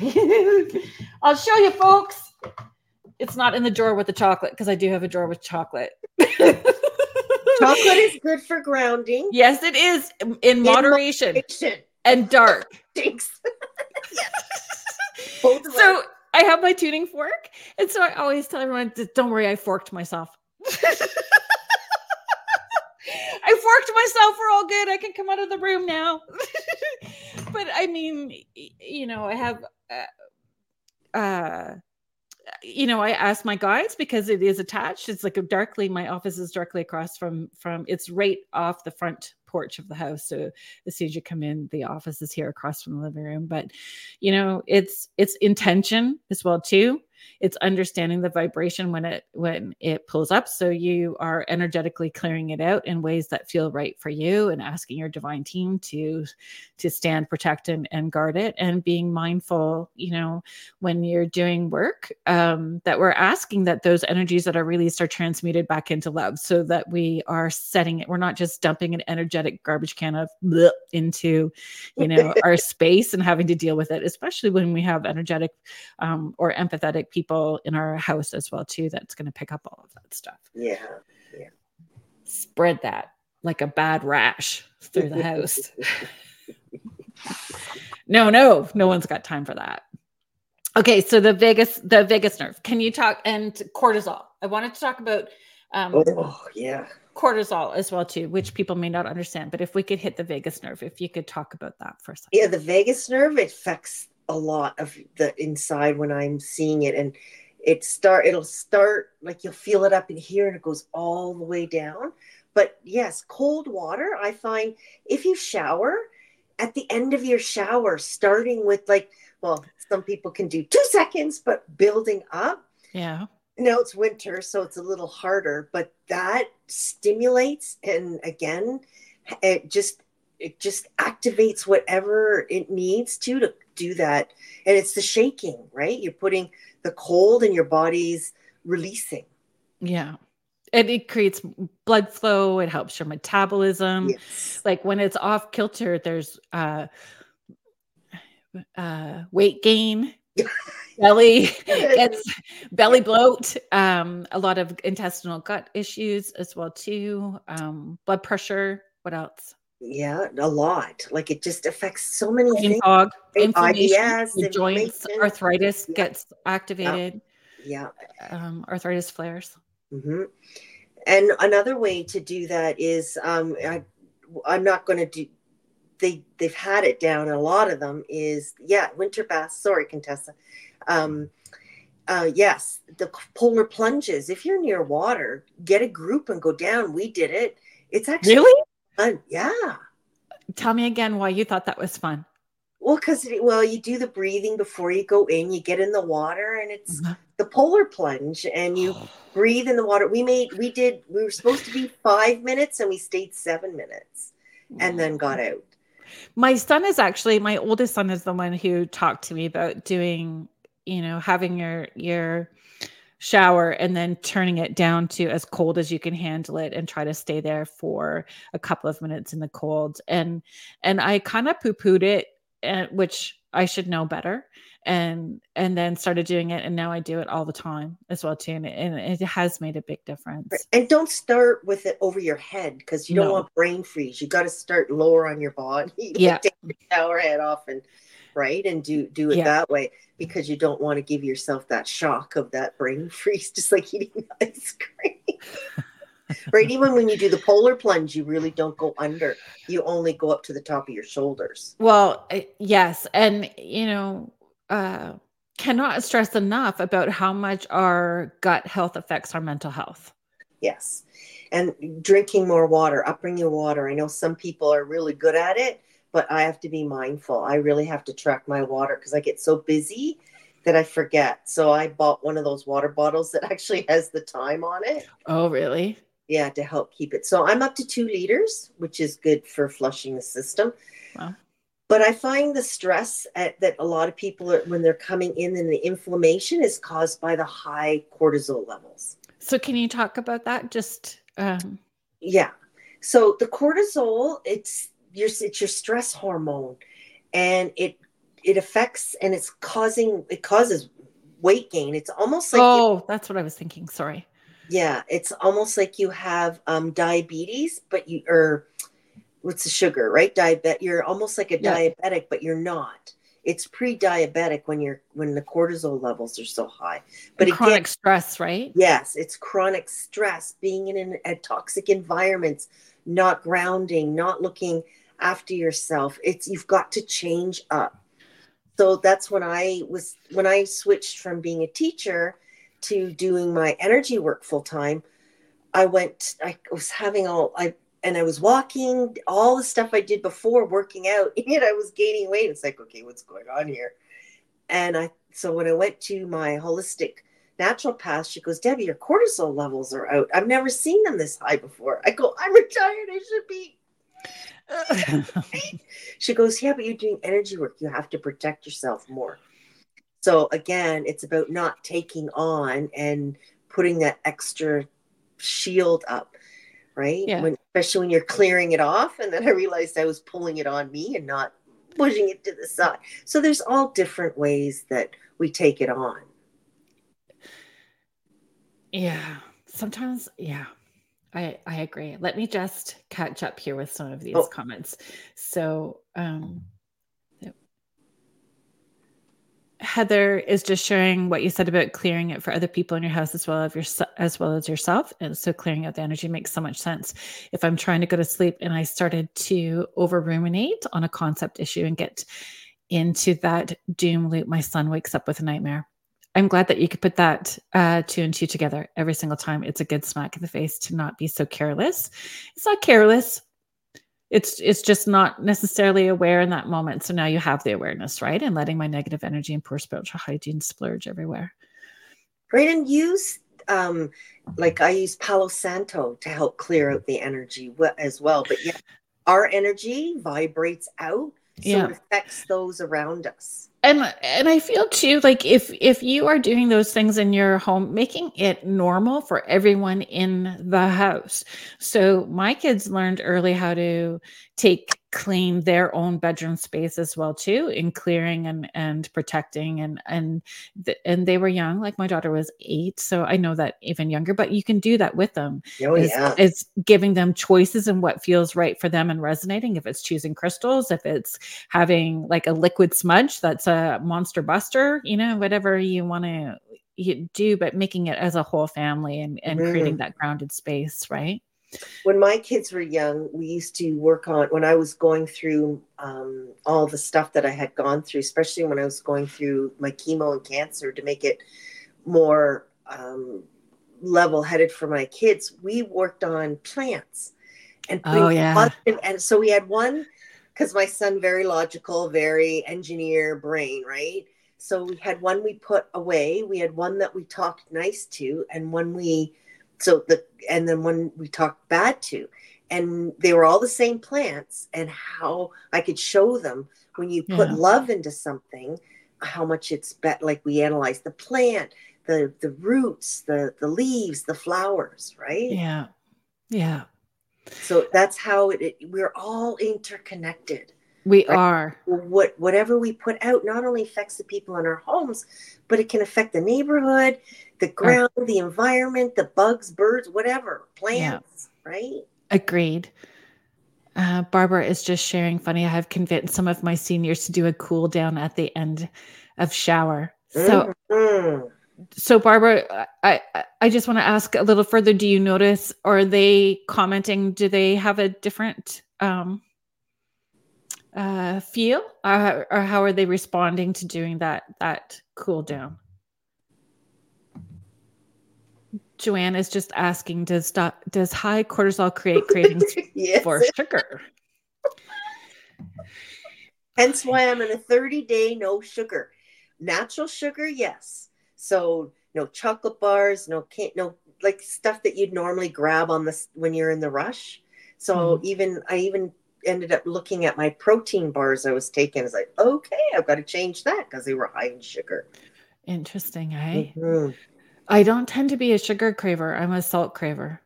I'll show you folks. It's not in the drawer with the chocolate because I do have a drawer with chocolate. chocolate is good for grounding. Yes, it is in, in moderation. moderation. and dark. Thanks. so I have my tuning fork, and so I always tell everyone, "Don't worry, I forked myself." I forked myself. We're all good. I can come out of the room now. but I mean, you know, I have, uh, uh, you know, I asked my guides because it is attached. It's like a darkly. My office is directly across from from. It's right off the front porch of the house. So as soon as you come in, the office is here across from the living room. But you know, it's it's intention as well too it's understanding the vibration when it when it pulls up so you are energetically clearing it out in ways that feel right for you and asking your divine team to to stand protect and, and guard it and being mindful you know when you're doing work um, that we're asking that those energies that are released are transmuted back into love so that we are setting it we're not just dumping an energetic garbage can of bleh into you know our space and having to deal with it especially when we have energetic um, or empathetic people in our house as well too that's going to pick up all of that stuff. Yeah yeah. Spread that like a bad rash through the house. No no no one's got time for that. Okay so the vagus the vagus nerve. Can you talk and cortisol. I wanted to talk about um oh yeah cortisol as well too which people may not understand but if we could hit the vagus nerve if you could talk about that for a second yeah the vagus nerve it affects a lot of the inside when I'm seeing it. And it start it'll start like you'll feel it up in here and it goes all the way down. But yes, cold water, I find if you shower at the end of your shower, starting with like, well, some people can do two seconds, but building up. Yeah. Now it's winter, so it's a little harder, but that stimulates and again, it just it just activates whatever it needs to to do that. And it's the shaking, right? You're putting the cold and your body's releasing. Yeah. And it creates blood flow, it helps your metabolism. Yes. Like when it's off kilter, there's uh uh weight gain belly gets belly bloat um a lot of intestinal gut issues as well too um blood pressure what else Yeah, a lot. Like it just affects so many brain things. fog inflammation IBS, the joints arthritis Yeah. gets activated Yeah. um arthritis flares hmm And another way to do that is um, I, I'm not going to do. They they've had it down. A lot of them is yeah winter baths. Sorry, Contessa. Um, uh, yes, the polar plunges. If you're near water, get a group and go down. We did it. It's actually really fun. Yeah. tell me again why you thought that was fun Well, because well, you do the breathing before you go in. You get in the water, and it's Uh-huh. the polar plunge, and you breathe in the water. We made, we did, we were supposed to be five minutes and we stayed seven minutes and then got out. my son is actually my oldest son is the one who talked to me about doing you know having your your shower and then turning it down to as cold as you can handle it and try to stay there for a couple of minutes in the cold and and i kind of poo-pooed it and which i should know better and and then started doing it and now i do it all the time as well too and it, and it has made a big difference And don't start with it over your head because you don't No. want brain freeze. You got to start lower on your body. Yeah. take your shower head off and right and do do it Yeah. that way because you don't want to give yourself that shock of that brain freeze, just like eating ice cream. right. Even when you do the polar plunge, you really don't go under. You only go up to the top of your shoulders. Well, yes, and you know, uh, cannot stress enough about how much our gut health affects our mental health. Yes. And drinking more water, upping your water. I know some people are really good at it, but I have to be mindful. I really have to track my water because I get so busy that I forget. So I bought one of those water bottles that actually has the time on it. Oh, really? Yeah, to help keep it. So I'm up to two liters, which is good for flushing the system. Wow. But I find the stress at, that a lot of people are, when they're coming in and the inflammation is caused by the high cortisol levels. So, can you talk about that? Just um, Yeah. So the cortisol, it's your it's your stress hormone, and it it affects and it's causing it causes weight gain. It's almost like you- oh, that's what I was thinking. Sorry. yeah, it's almost like you have um diabetes, but you or what's the sugar, right? Diabet. You're almost like a Yeah. diabetic, but you're not. It's pre-diabetic when you're when the cortisol levels are so high. But again, chronic stress, right? Yes, it's chronic stress, being in an, a toxic environments, not grounding, not looking after yourself. It's you've got to change up. So that's when I was when I switched from being a teacher to doing my energy work full time. I went. I was having all I and I was walking all the stuff I did before working out, and I was gaining weight. It's like, okay, what's going on here? And I so when I went to my holistic naturopath, she goes, Debbie, your cortisol levels are out. I've never seen them this high before. I go, I'm retired. I should be. She goes, Yeah, but you're doing energy work. You have to protect yourself more. So again, it's about not taking on and putting that extra shield up, right? Yeah. When, especially when you're clearing it off. And then I realized I was pulling it on me and not pushing it to the side. So there's all different ways that we take it on. yeah. Sometimes, yeah. I, I agree. Let me just catch up here with some of these Oh. comments. So, um, Heather is just sharing what you said about clearing it for other people in your house as well as your as well as yourself. And so clearing out the energy makes so much sense. If I'm trying to go to sleep and I started to over ruminate on a concept issue and get into that doom loop, my son wakes up with a nightmare. I'm glad that you could put that uh, two and two together every single time. It's a good smack in the face to not be so careless. It's not careless it's it's just not necessarily aware in that moment so now you have the awareness right and letting my negative energy and poor spiritual hygiene splurge everywhere. And use, um, like I use Palo Santo to help clear out the energy as well. But yeah, our energy vibrates out. So Yeah. it affects those around us. And and i feel too like if if you are doing those things in your home making it normal for everyone in the house. So my kids learned early how to take clean their own bedroom space as well too in clearing and and protecting and and th- and they were young like my daughter was eight so i know that even younger but you can do that with them oh, is, yeah. is giving them choices and what feels right for them and resonating if it's choosing crystals if it's having like a liquid smudge that's a monster buster you know whatever you want to do but making it as a whole family and, and mm. creating that grounded space right when my kids were young, we used to work on when I was going through um, all the stuff that I had gone through, especially when I was going through my chemo and cancer to make it more um, level headed for my kids. We worked on plants and oh yeah, and so we had one because my son very logical, very engineer brain, right? So we had one we put away. We had one that we talked nice to, and one we so the and then when we talked bad to and they were all the same plants and how i could show them when you put yeah. love into something how much it's bet like we analyzed the plant the the roots the the leaves the flowers right? Yeah. Yeah. So that's how it, it we're all interconnected. We right? are. What whatever we put out not only affects the people in our homes but it can affect the neighborhood the ground, the environment, the bugs, birds, whatever, plants, yeah. right? Agreed. Uh, Barbara is just sharing. Funny, I have convinced some of my seniors to do a cool down at the end of shower. So, mm-hmm. so Barbara, I I just want to ask a little further. Do you notice? Are they commenting? Do they have a different um, uh, feel, or, or how are they responding to doing that that cool down? Joanne is just asking, does stop, does high cortisol create cravings yes. for sugar? Hence why I'm in a 30 day no sugar. Natural sugar, yes. So no chocolate bars, no can't no like stuff that you'd normally grab on this when you're in the rush. So mm. even I even ended up looking at my protein bars I was taking. It's like, okay, I've got to change that because they were high in sugar. Interesting, eh? Mm-hmm. I don't tend to be a sugar craver. I'm a salt craver.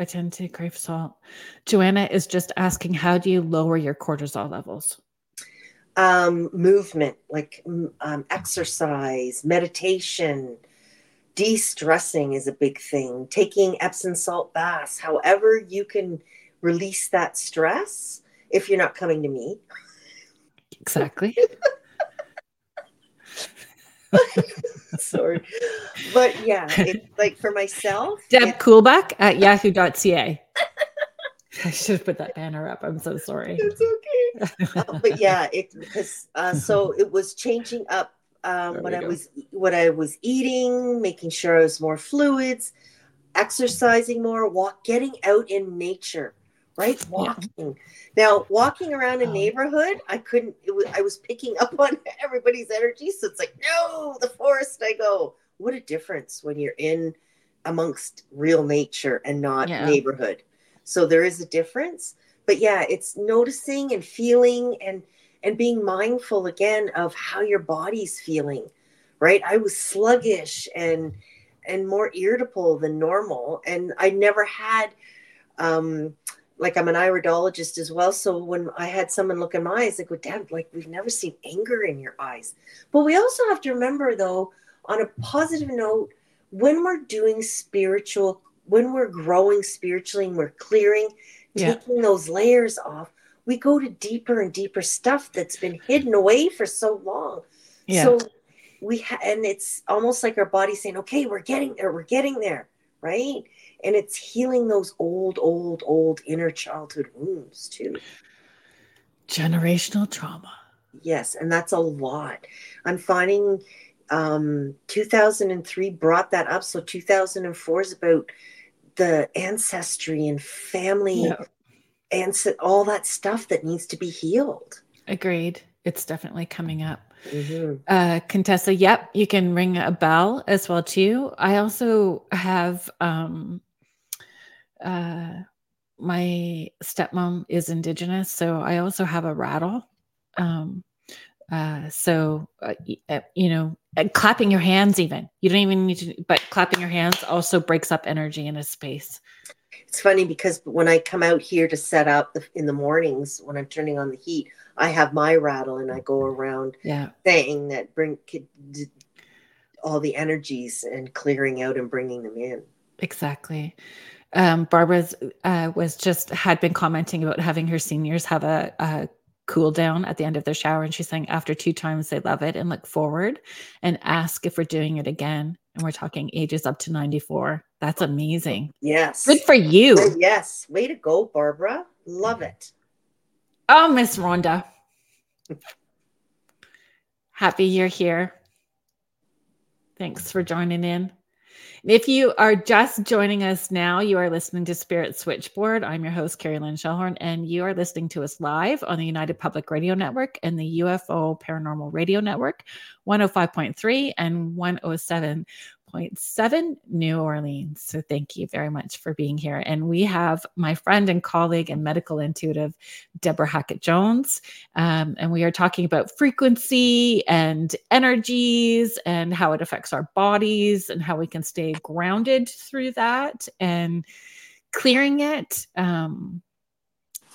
I tend to crave salt. Joanna is just asking, how do you lower your cortisol levels? Um, movement, like um, exercise, meditation, de stressing is a big thing. Taking Epsom salt baths, however, you can release that stress if you're not coming to me. Exactly. Sorry. But yeah, it's like for myself. Deb it, Coolback at yahoo.ca. I should have put that banner up. I'm so sorry. It's okay. uh, but yeah, it because uh, so it was changing up um, what I go. was what I was eating, making sure I was more fluids, exercising more, walk, getting out in nature right? Walking. Yeah. Now, walking around a oh. neighborhood, I couldn't, was, I was picking up on everybody's energy. So it's like, no, the forest I go. What a difference when you're in amongst real nature and not yeah. neighborhood. So there is a difference. But yeah, it's noticing and feeling and and being mindful again of how your body's feeling. Right? I was sluggish and and more irritable than normal and I never had um like I'm an iridologist as well. So when I had someone look in my eyes, they go, "Damn, like we've never seen anger in your eyes." But we also have to remember, though, on a positive note, when we're doing spiritual, when we're growing spiritually, and we're clearing, yeah. taking those layers off, we go to deeper and deeper stuff that's been hidden away for so long. Yeah. So we ha- and it's almost like our body saying, "Okay, we're getting there. We're getting there." Right and it's healing those old old old inner childhood wounds too. Generational trauma. Yes and that's a lot. I'm finding um 2003 brought that up. So 2004 is about the ancestry and family yeah. and all that stuff that needs to be healed. Agreed. It's definitely coming up. Mm-hmm. Uh, Contessa, yep, you can ring a bell as well too. I also have um, uh, my stepmom is indigenous, so I also have a rattle. Um, Uh, so, uh, uh, you know, clapping your hands, even you don't even need to, but clapping your hands also breaks up energy in a space. It's funny because when I come out here to set up the, in the mornings when I'm turning on the heat, I have my rattle and I go around yeah. saying that bring all the energies and clearing out and bringing them in. Exactly. Um, Barbara's uh, was just had been commenting about having her seniors have a, a cool down at the end of their shower. And she's saying after two times, they love it and look forward and ask if we're doing it again. And we're talking ages up to 94. That's amazing. Yes. Good for you. Yes. Way to go, Barbara. Love it. Oh, Miss Rhonda. Happy you're here. Thanks for joining in. If you are just joining us now, you are listening to Spirit Switchboard. I'm your host, Kerrilynn Shellhorn, and you are listening to us live on the United Public Radio Network and the UFO Paranormal Radio Network, 105.3 and 107 101.7 New Orleans. So thank you very much for being here. And we have my friend and colleague and medical intuitive, Deborah Hackett Jones. Um, and we are talking about frequency and energies and how it affects our bodies and how we can stay grounded through that and clearing it. Um,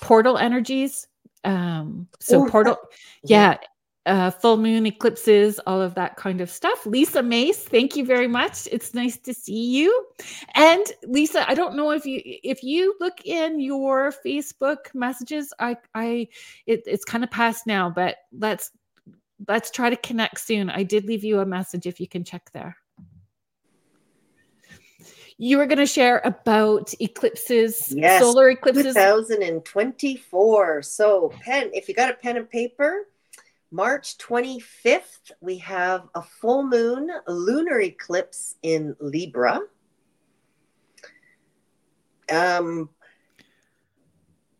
portal energies. Um, so, portal, yeah, uh, full moon eclipses, all of that kind of stuff. Lisa Mace, thank you very much. It's nice to see you. And Lisa, I don't know if you if you look in your Facebook messages, I I it, it's kind of past now, but let's let's try to connect soon. I did leave you a message if you can check there. You were going to share about eclipses, yes, solar eclipses. 2024. So, pen, if you got a pen and paper, March 25th, we have a full moon lunar eclipse in Libra. Um,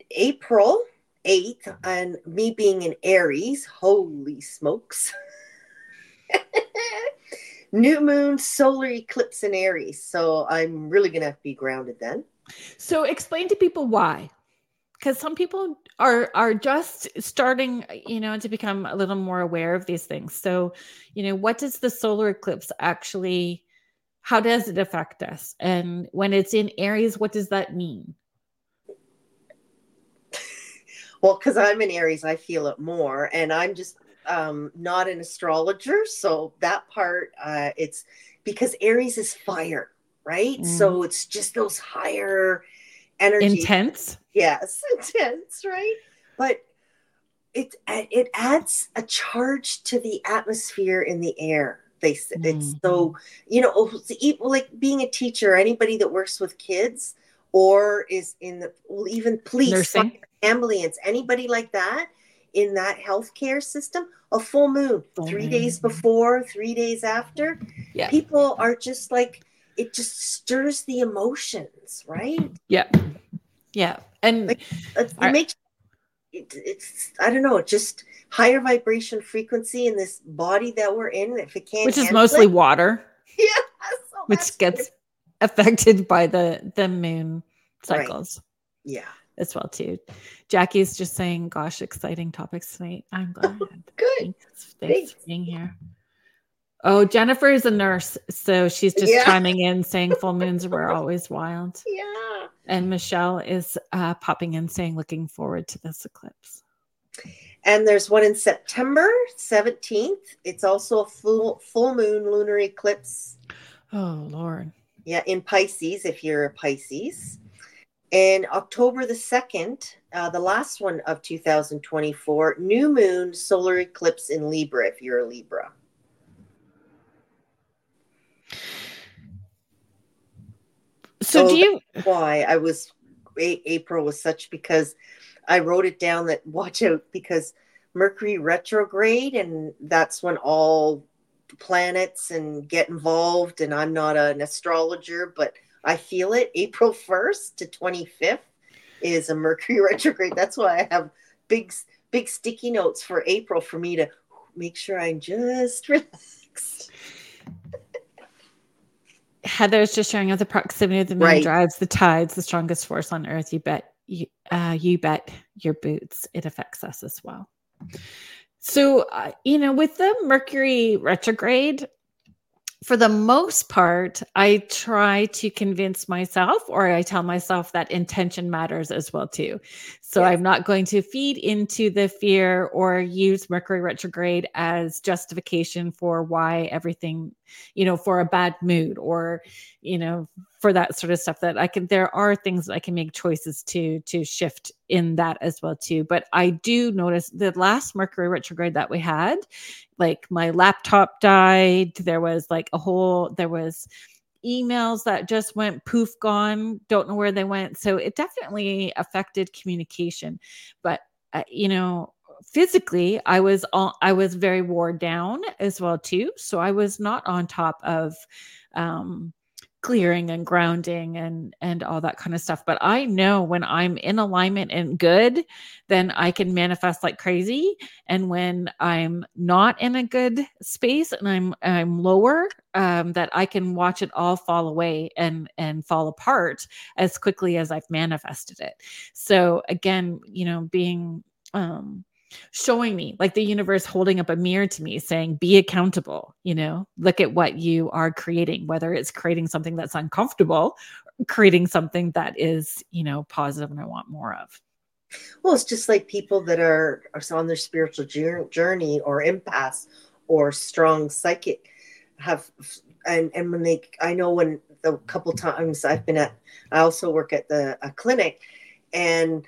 April 8th, and me being in Aries, holy smokes. New moon solar eclipse in Aries. So I'm really going to be grounded then. So explain to people why because some people are are just starting you know to become a little more aware of these things. So you know what does the solar eclipse actually how does it affect us? And when it's in aries what does that mean? Well because i'm in aries i feel it more and i'm just um not an astrologer so that part uh it's because aries is fire right? Mm. so it's just those higher energy intense yes intense right but it it adds a charge to the atmosphere in the air they mm-hmm. it's so you know oh, like being a teacher anybody that works with kids or is in the well, even police ambulance anybody like that in that healthcare system a full moon full three moon. days before three days after yeah. people are just like it just stirs the emotions, right? Yeah. Yeah. And like, it makes it, it's I don't know, just higher vibration frequency in this body that we're in. If it can't which is mostly it, water. Yeah. So which gets affected by the the moon cycles. Right. Yeah. As well too. Jackie's just saying, gosh, exciting topics tonight. I'm glad. Good. Thanks, thanks, thanks. for being here. Oh, Jennifer is a nurse, so she's just yeah. chiming in saying full moons were always wild. Yeah. And Michelle is uh, popping in saying looking forward to this eclipse. And there's one in September 17th. It's also a full full moon lunar eclipse. Oh Lord. Yeah, in Pisces if you're a Pisces. And October the 2nd, uh, the last one of 2024, new moon solar eclipse in Libra if you're a Libra. So, oh, do you why I was April was such because I wrote it down that watch out because Mercury retrograde and that's when all planets and get involved and I'm not an astrologer but I feel it. April 1st to 25th is a Mercury retrograde. That's why I have big big sticky notes for April for me to make sure I'm just relaxed Heather's just showing us the proximity of the moon right. drives the tides, the strongest force on earth. You bet you, uh, you bet your boots. It affects us as well. So, uh, you know, with the Mercury retrograde, for the most part, I try to convince myself or I tell myself that intention matters as well too. So yes. I'm not going to feed into the fear or use Mercury retrograde as justification for why everything, you know, for a bad mood or, you know, for that sort of stuff that I can there are things that I can make choices to to shift in that as well too. But I do notice the last Mercury retrograde that we had, like my laptop died. There was like a whole there was emails that just went poof gone. Don't know where they went. So it definitely affected communication. But uh, you know physically i was all i was very wore down as well too so i was not on top of um clearing and grounding and and all that kind of stuff but i know when i'm in alignment and good then i can manifest like crazy and when i'm not in a good space and i'm i'm lower um, that i can watch it all fall away and and fall apart as quickly as i've manifested it. So again you know being um showing me like the universe holding up a mirror to me saying be accountable you know? Look at what you are creating whether it's creating something that's uncomfortable creating something that is you know positive and i want more of. Well it's just like people that are, are on their spiritual journey or impasse or strong psychic have and and when they i know when the couple times i've been at i also work at the a clinic and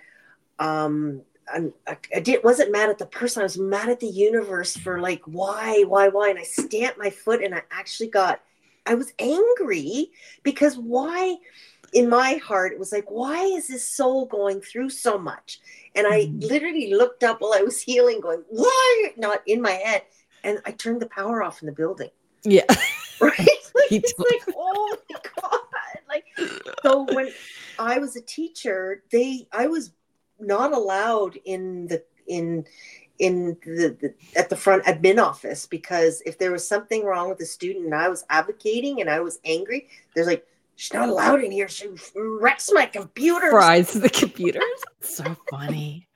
um I, I did wasn't mad at the person. I was mad at the universe for like why, why, why. And I stamped my foot and I actually got I was angry because why in my heart it was like, why is this soul going through so much? And I mm-hmm. literally looked up while I was healing, going, why not in my head? And I turned the power off in the building. Yeah. Right. like, it's like, oh my God. Like so when I was a teacher, they I was not allowed in the in in the, the, at the front admin office because if there was something wrong with the student and I was advocating and I was angry, there's like she's not allowed in here. She wrecks my computer. Fries the computers. so funny.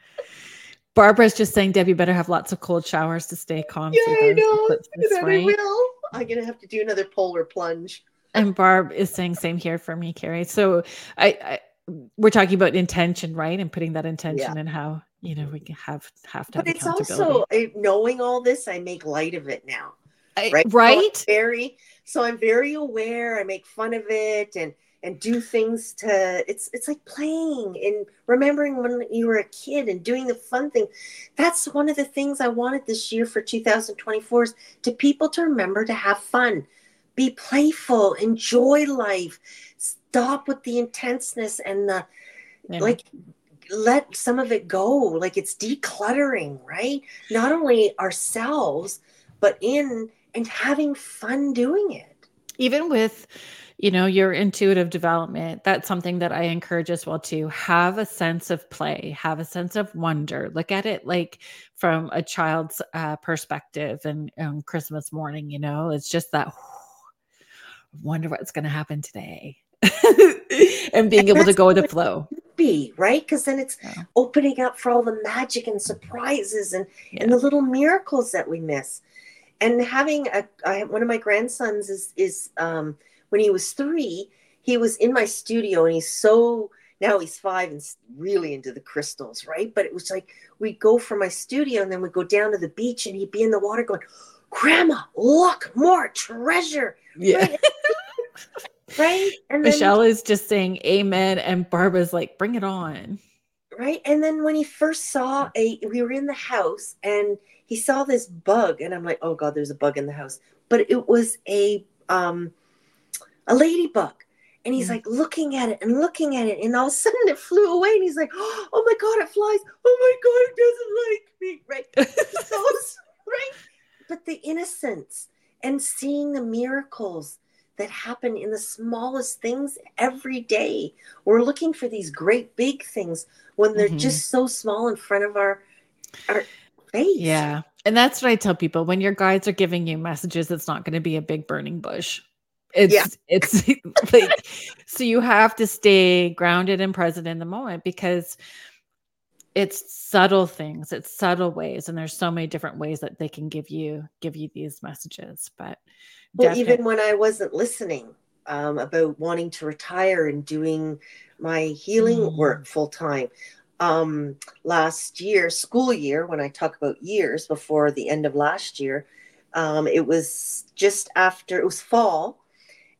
Barbara's just saying, Debbie better have lots of cold showers to stay calm. Yeah, I know. Right? I will. I'm gonna have to do another polar plunge. And Barb is saying same here for me, Carrie. So I, I we're talking about intention, right? And putting that intention yeah. and how you know we can have have to. But have it's also knowing all this. I make light of it now, I, right? Right. So very. So I'm very aware. I make fun of it and and do things to. It's it's like playing and remembering when you were a kid and doing the fun thing. That's one of the things I wanted this year for 2024 is to people to remember to have fun, be playful, enjoy life. Stop with the intenseness and the yeah. like let some of it go. Like it's decluttering right? Not only ourselves but in and having fun doing it. Even with you know your intuitive development that's something that i encourage as well to have a sense of play. Have a sense of wonder. Look at it like from a child's uh, perspective and on christmas morning you know? It's just that wonder what's going to happen today and being and able to go with the flow. Be right because then it's yeah. opening up for all the magic and surprises and yeah. and the little miracles that we miss. And having a I, one of my grandsons is is um, when he was three, he was in my studio and he's so now he's five and really into the crystals, right? But it was like we'd go from my studio and then we'd go down to the beach and he'd be in the water going, Grandma, look, more treasure. Yeah. Right? Right? And Michelle then, is just saying amen, and Barbara's like, bring it on. Right. And then when he first saw a, we were in the house and he saw this bug, and I'm like, oh God, there's a bug in the house. But it was a, um, a ladybug. And he's mm. like looking at it and looking at it, and all of a sudden it flew away. And he's like, "Oh my god, it flies! Oh my god, it doesn't like me!" Right? so, right? But the innocence and seeing the miracles that happen in the smallest things every day. We're looking for these great big things when they're mm-hmm. just so small in front of our our face. Yeah. And that's what I tell people when your guides are giving you messages, it's not going to be a big burning bush. It's yeah. it's like so you have to stay grounded and present in the moment because it's subtle things it's subtle ways and there's so many different ways that they can give you give you these messages but well even when i wasn't listening um, about wanting to retire and doing my healing mm. work full time um, last year school year when i talk about years before the end of last year um, it was just after it was fall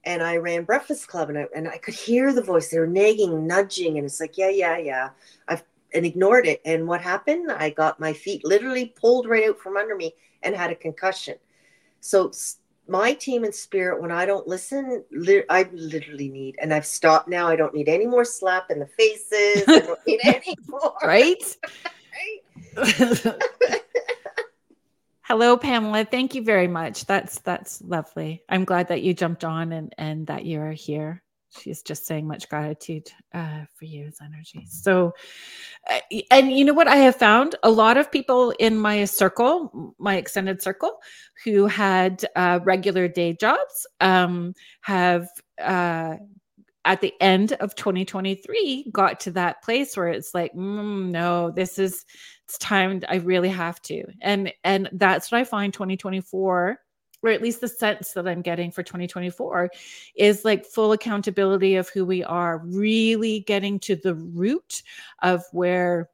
and I ran Breakfast Club and I, and I could hear the voice. They were nagging, nudging, and it's like, yeah, yeah, yeah. I've and ignored it. And what happened? I got my feet literally pulled right out from under me and had a concussion. So my team and spirit, when I don't listen, li- I literally need, and I've stopped now. I don't need any more slap in the faces. I don't need any more. right? right? Hello, Pamela. Thank you very much. That's that's lovely. I'm glad that you jumped on and and that you are here. She's just saying much gratitude uh, for you as energy. So, uh, and you know what I have found? A lot of people in my circle, my extended circle, who had uh, regular day jobs, um, have uh, at the end of 2023 got to that place where it's like mm, no this is it's time i really have to and and that's what i find 2024 or at least the sense that i'm getting for 2024 is like full accountability of who we are really getting to the root of where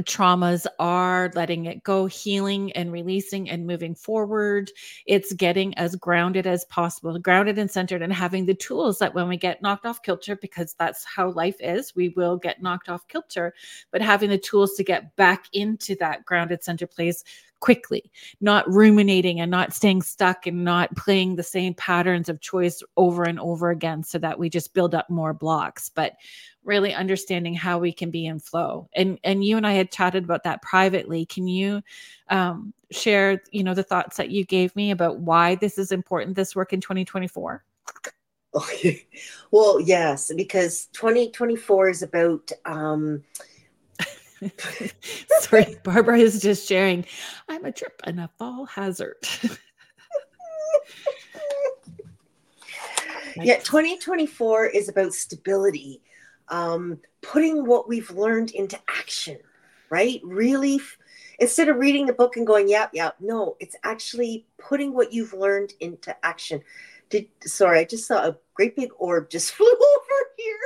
traumas are letting it go healing and releasing and moving forward. It's getting as grounded as possible grounded and centered and having the tools that when we get knocked off kilter because that's how life is we will get knocked off kilter but having the tools to get back into that grounded center place quickly, not ruminating and not staying stuck and not playing the same patterns of choice over and over again so that we just build up more blocks, but really understanding how we can be in flow. And and you and I had chatted about that privately. Can you um, share, you know, the thoughts that you gave me about why this is important this work in 2024? Okay. Well, yes, because 2024 is about um Sorry, Barbara is just sharing. I'm a trip and a fall hazard. yeah, 2024 is about stability, um, putting what we've learned into action, right? Really, instead of reading the book and going, yep, yep, no, it's actually putting what you've learned into action. Did sorry, I just saw a great big orb just flew over here.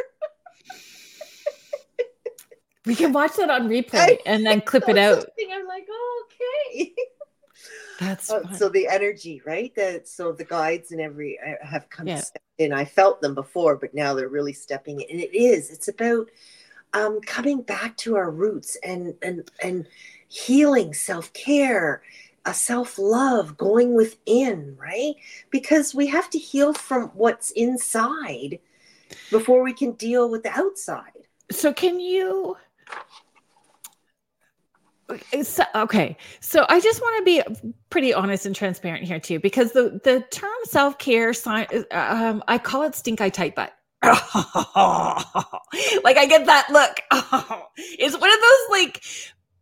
We can watch that on replay and then clip it out. I'm like, oh, okay. That's oh, so the energy, right? That so the guides and every uh, have come yeah. in. I felt them before, but now they're really stepping in. And it is. It's about um, coming back to our roots and and and healing, self care, a self love, going within, right? Because we have to heal from what's inside before we can deal with the outside. So, can you so, okay. So i just want to be pretty honest and transparent here too because the the term self-care um, i call it stink eye tight butt. Like i get that look. It's one of those like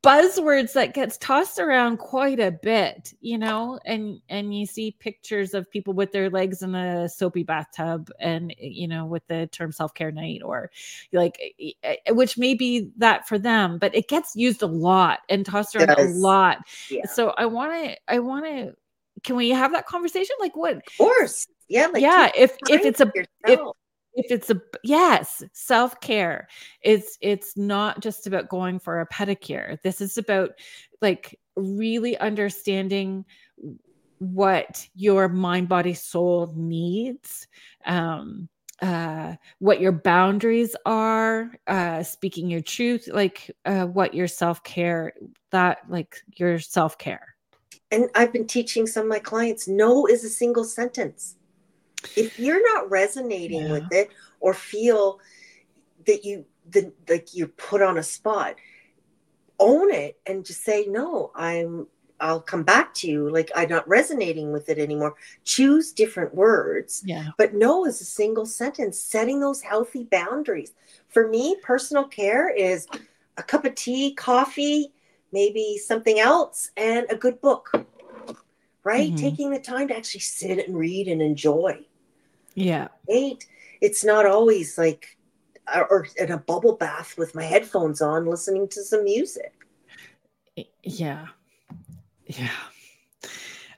buzzwords that gets tossed around quite a bit you know and and you see pictures of people with their legs in a soapy bathtub and eh, you know with the term self-care night or like eh, eh, which may be that for them but it gets used a lot and tossed around a lot. Yeah. so i want to i want to can we have that conversation? Like what of course. Yeah like yeah if if it's a if, if it's a yes self-care. It's it's not just about going for a pedicure. This is about like really understanding what your mind body soul needs um uh what your boundaries are uh speaking your truth like uh what your self-care that like your self-care. And i've been teaching some of my clients no is a single sentence if you're not resonating yeah. with it or feel that you the like you're put on a spot own it and just say no i'm i'll come back to you like i'm not resonating with it anymore. Choose different words. Yeah. But no is a single sentence. Setting those healthy boundaries. For me personal care is a cup of tea coffee maybe something else and a good book. Right? Mm-hmm. taking the time to actually sit and read and enjoy yeah. Right? It's not always like or in a bubble bath with my headphones on, listening to some music. Yeah. Yeah.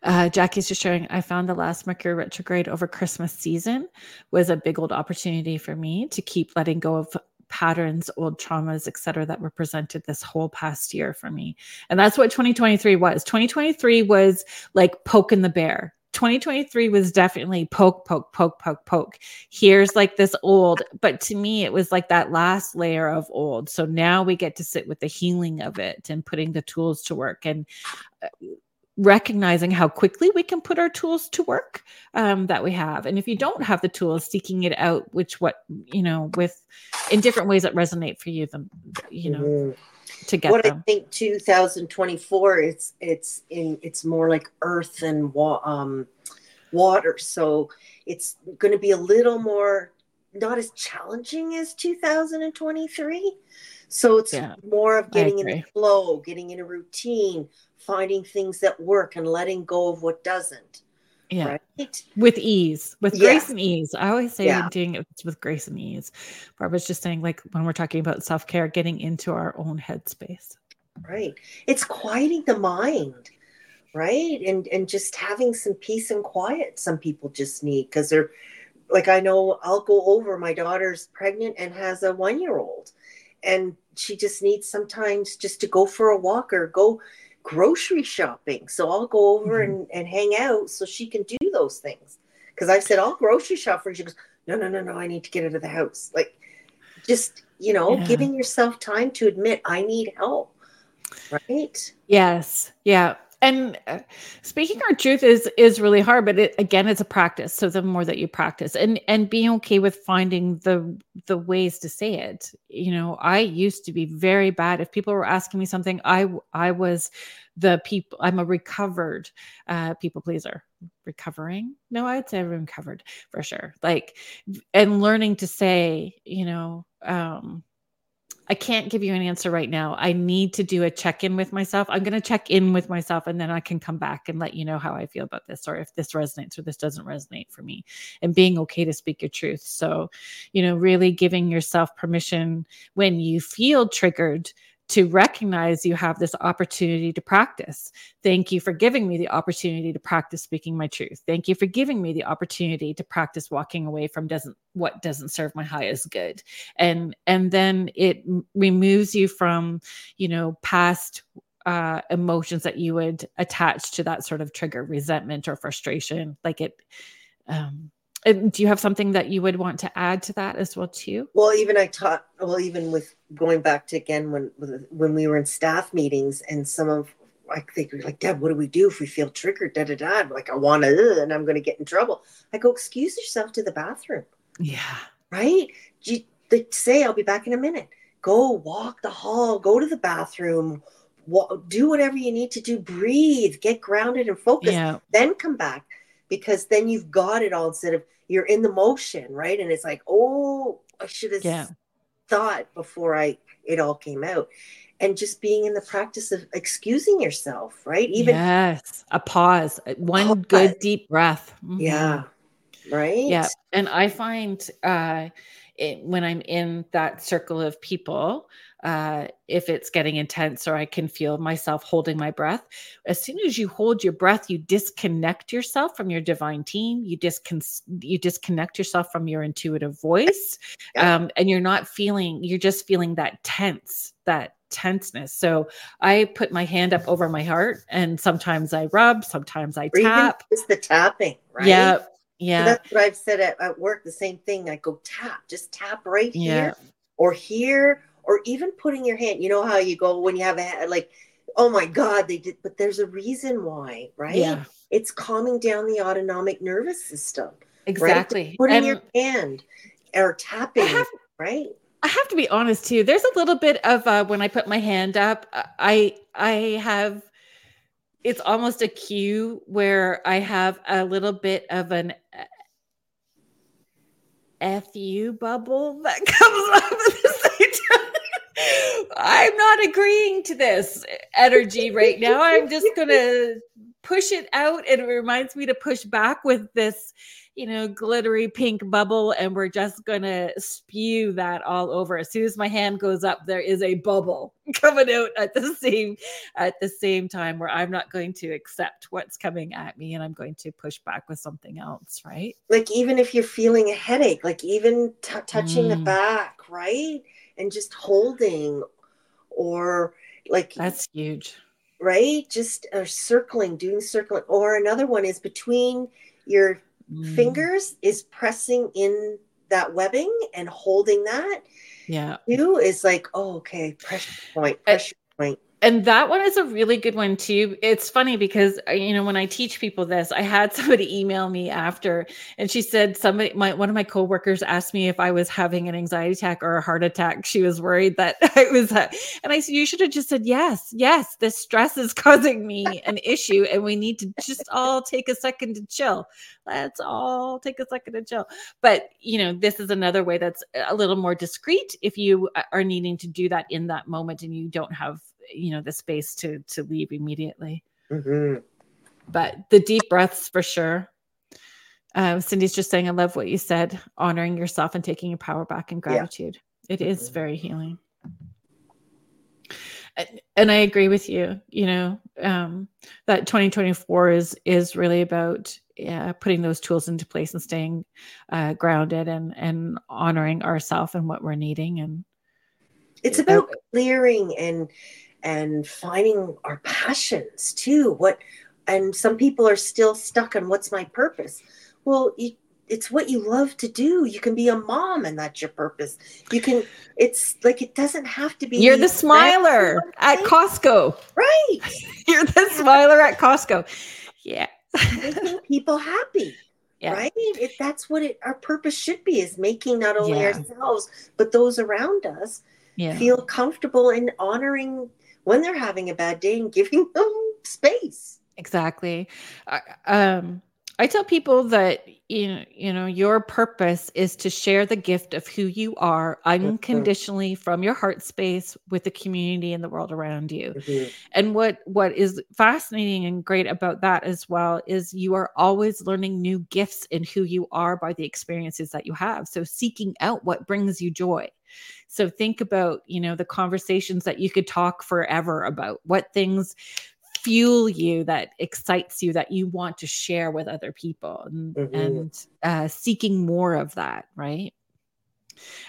Uh, Jackie's just showing I found the last Mercury retrograde over Christmas season was a big old opportunity for me to keep letting go of patterns, old traumas, etc., that were presented this whole past year for me. And that's what 2023 was. 2023 was like poking the bear. 2023 was definitely poke, poke, poke, poke, poke. Here's like this old, but to me, it was like that last layer of old. So now we get to sit with the healing of it and putting the tools to work. And uh, recognizing how quickly we can put our tools to work um, that we have and if you don't have the tools seeking it out which what you know with in different ways that resonate for you them you know mm-hmm. To get what them. i think 2024 it's it's in it's more like earth and wa- um, water so it's going to be a little more not as challenging as 2023 so it's yeah, more of getting in the flow getting in a routine finding things that work and letting go of what doesn't. Yeah. Right? With ease, with grace and ease. I always say yeah. doing it with grace and ease. Barbara's just saying, like, when we're talking about self care, getting into our own headspace. Right. It's quieting the mind, right? And and just having some peace and quiet. Some people just need because they're like I know I'll go over. My daughter's pregnant and has a one year old, and she just needs sometimes just to go for a walk or go grocery shopping. So I'll go over mm-hmm. and, and hang out so she can do those things. Because I said, I'll grocery shop for her. She goes, No, no, no, no, I need to get out of the house. Like just, you know, yeah. giving yourself time to admit I need help. Right. Yes. Yeah and uh, speaking our truth is is really hard but it, again it's a practice. So the more that you practice and and being okay with finding the the ways to say it. You know i used to be very bad. If people were asking me something i i was the people i'm a recovered uh people pleaser. Recovering? No i'd say i'm recovered for sure. Like and learning to say you know um I can't give you an answer right now. I need to do a check in with myself. I'm going to check in with myself and then I can come back and let you know how I feel about this or if this resonates or this doesn't resonate for me and being okay to speak your truth. So, you know, really giving yourself permission when you feel triggered to recognize you have this opportunity to practice. Thank you for giving me the opportunity to practice speaking my truth. Thank you for giving me the opportunity to practice walking away from doesn't what doesn't serve my highest good. And and then it removes you from, you know, past uh, emotions that you would attach to that sort of trigger, resentment or frustration. Like it um do you have something that you would want to add to that as well too? Well even i taught well even with going back to again when when we were in staff meetings and some of like they were like dad what do we do if we feel triggered? Da da da. Like i want to uh, and i'm going to get in trouble. I go excuse yourself to the bathroom. Yeah. Right? You, they say i'll be back in a minute. Go walk the hall go to the bathroom do whatever you need to do breathe get grounded and focused yeah. then come back because then you've got it all instead of you're in the motion, right? And it's like, oh, I should have yeah. thought before I it all came out. And just being in the practice of excusing yourself, right? Even yes, a pause, one pause. good deep breath. Mm-hmm. Yeah, right. Yeah, and I find uh, it, when I'm in that circle of people, uh, if it's getting intense or I can feel myself holding my breath. As soon as you hold your breath, you disconnect yourself from your divine team. You discon- you disconnect yourself from your intuitive voice, um, and you're not feeling. You're just feeling that tense, that tenseness. So I put my hand up over my heart, and sometimes I rub, sometimes I tap. It's the tapping, right? Yeah. Yeah. So that's what I've said at, at work. The same thing. I go tap, just tap right here or here or even putting your hand you know how you go when you have a like oh my god they did but there's a reason why right? Yeah. It's calming down the autonomic nervous system exactly. right? putting and your hand or tapping have, right? I have to be honest too there's a little bit of uh, when i put my hand up i i have it's almost a cue where i have a little bit of an fu bubble that comes up at the same time I'm not agreeing to this energy right now. I'm just going to push it out and it reminds me to push back with this you know glittery pink bubble and we're just gonna spew that all over as soon as my hand goes up there is a bubble coming out at the same at the same time where i'm not going to accept what's coming at me and i'm going to push back with something else right like even if you're feeling a headache like even t- touching mm. the back right and just holding or like that's huge. right? Just uh, circling doing circling. Or another one is between your mm. fingers is pressing in that webbing and holding that. Yeah. You is like oh okay pressure point pressure point and that one is a really good one too. It's funny because uh, you know when I teach people this, I had somebody email me after, and she said somebody, my one of my coworkers asked me if I was having an anxiety attack or a heart attack. She was worried that I was, uh, and I said you should have just said yes, yes. This stress is causing me an issue, and we need to just all take a second to chill. Let's all take a second to chill. But you know, this is another way that's a little more discreet if you uh, are needing to do that in that moment and you don't have you know the space to to leave immediately mm-hmm. but the deep breaths for sure uh, cindy's just saying i love what you said honoring yourself and taking your power back in gratitude yeah. It is mm-hmm. very healing and, and i agree with you you know um, that 2024 is is really about yeah, putting those tools into place and staying uh, grounded and and honoring ourselves and what we're needing and it's about clearing and and finding our passions too what and some people are still stuck on what's my purpose. Well you, it's what you love to do. You can be a mom and that's your purpose. You can it's like it doesn't have to be you're the smiler at costco. Right. You're the smiler at costco. Yeah. Making people happy yeah. right? If that's what it our purpose should be is making not only yeah. ourselves but those around us yeah. feel comfortable and honoring when they're having a bad day and giving them space. Exactly. um, I tell people that you know, you know, your purpose is to share the gift of who you are unconditionally from your heart space with the community and the world around you. Mm-hmm. And what what is fascinating and great about that as well is you are always learning new gifts in who you are by the experiences that you have. So seeking out what brings you joy. So think about, you know, the conversations that you could talk forever about. What things fuel you that excites you that you want to share with other people and, mm-hmm. and uh, seeking more of that right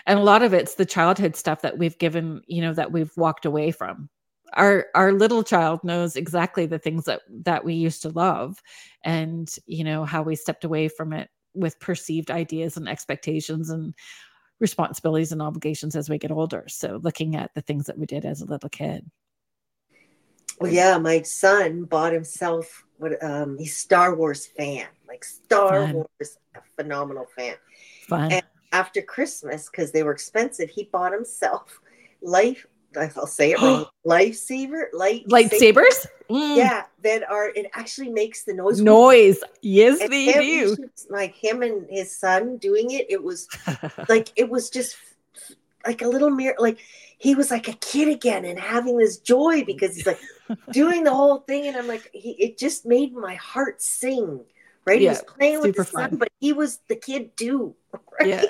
and a lot of it's the childhood stuff that we've given you know that we've walked away from our our little child knows exactly the things that that we used to love and you know how we stepped away from it with perceived ideas and expectations and responsibilities and obligations as we get older so looking at the things that we did as a little kid well, yeah, my son bought himself what um he's Star Wars fan, like Star Fun. Wars, a phenomenal fan. Fun. And after Christmas, because they were expensive, he bought himself life. I'll say it wrong. Lifesaver, light lightsabers. Mm. Yeah, that are it actually makes the noise. Noise, yes, and they do. Like him and his son doing it, it was like it was just like a little mirror. Like he was like a kid again and having this joy because he's like doing the whole thing. And I'm like, he, it just made my heart sing. Right. Yeah, he was playing with the son, but he was the kid too. Right? Yeah.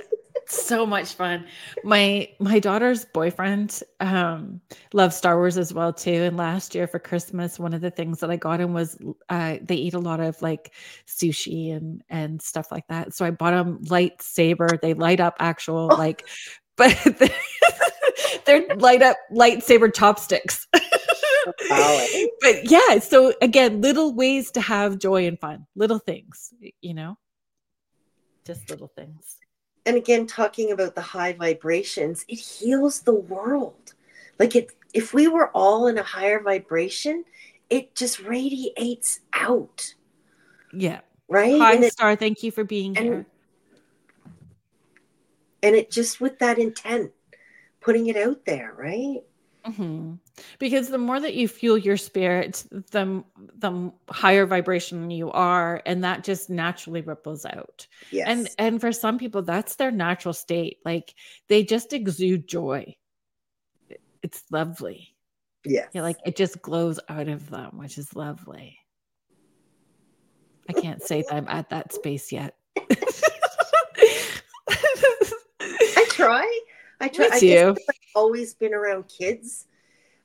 So much fun. My my daughter's boyfriend um loves Star Wars as well too. And last year for Christmas, one of the things that I got him was uh they eat a lot of like sushi and and stuff like that. So I bought him lightsaber. They light up actual oh. like but they're light up lightsaber chopsticks. but yeah, so again, little ways to have joy and fun, little things, you know, just little things. And again, talking about the high vibrations, it heals the world. Like it, if we were all in a higher vibration, it just radiates out. Yeah. Right. Hi, and Star. It, thank you for being and, here. And it just with that intent putting it out there, right? Mm-hmm. Because the more that you fuel your spirit, the the higher vibration you are, and that just naturally ripples out. Yes. And and for some people, that's their natural state. Like they just exude joy. It's lovely. Yeah. Yeah, like it just glows out of them, which is lovely. I can't say that I'm at that space yet. I try. I try. Me too. I've always been around kids.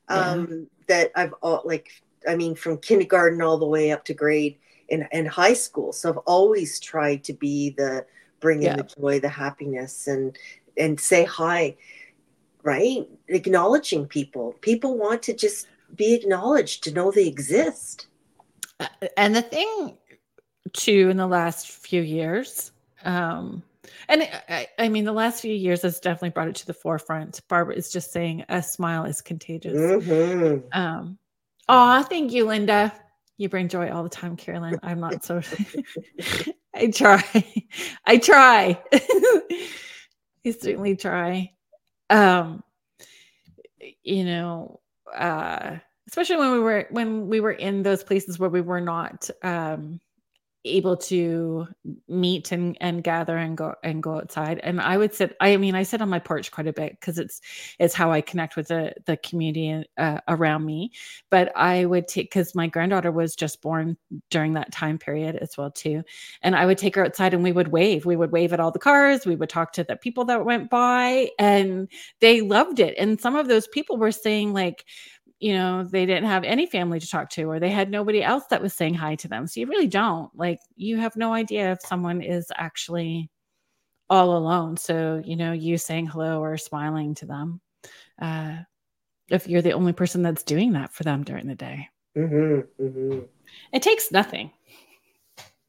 Um, yeah. That I've all like. I mean, from kindergarten all the way up to grade in in high school. So I've always tried to be the bring in yeah. the joy, the happiness, and and say hi. Right, acknowledging people. People want to just be acknowledged to know they exist. Uh, and the thing, too, in the last few years, um, and I, I, mean, the last few years has definitely brought it to the forefront. Barbara is just saying a smile is contagious. Mm-hmm. Um, oh, thank you, Linda. You bring joy all the time, Kerrilynn. I'm not so. I try. I try. I certainly try. Um, you know, uh, especially when we were when we were in those places where we were not um able to meet and, and gather and go and go outside. And i would sit i mean i sit on my porch quite a bit because it's it's how i connect with the the community uh, around me. But i would take because my granddaughter was just born during that time period as well too. And i would take her outside and we would wave. We would wave at all the cars. We would talk to the people that went by and they loved it. And some of those people were saying like you know they didn't have any family to talk to or they had nobody else that was saying hi to them so you really don't like you have no idea if someone is actually all alone so you know you saying hello or smiling to them uh if you're the only person that's doing that for them during the day mm-hmm, mm-hmm. it takes nothing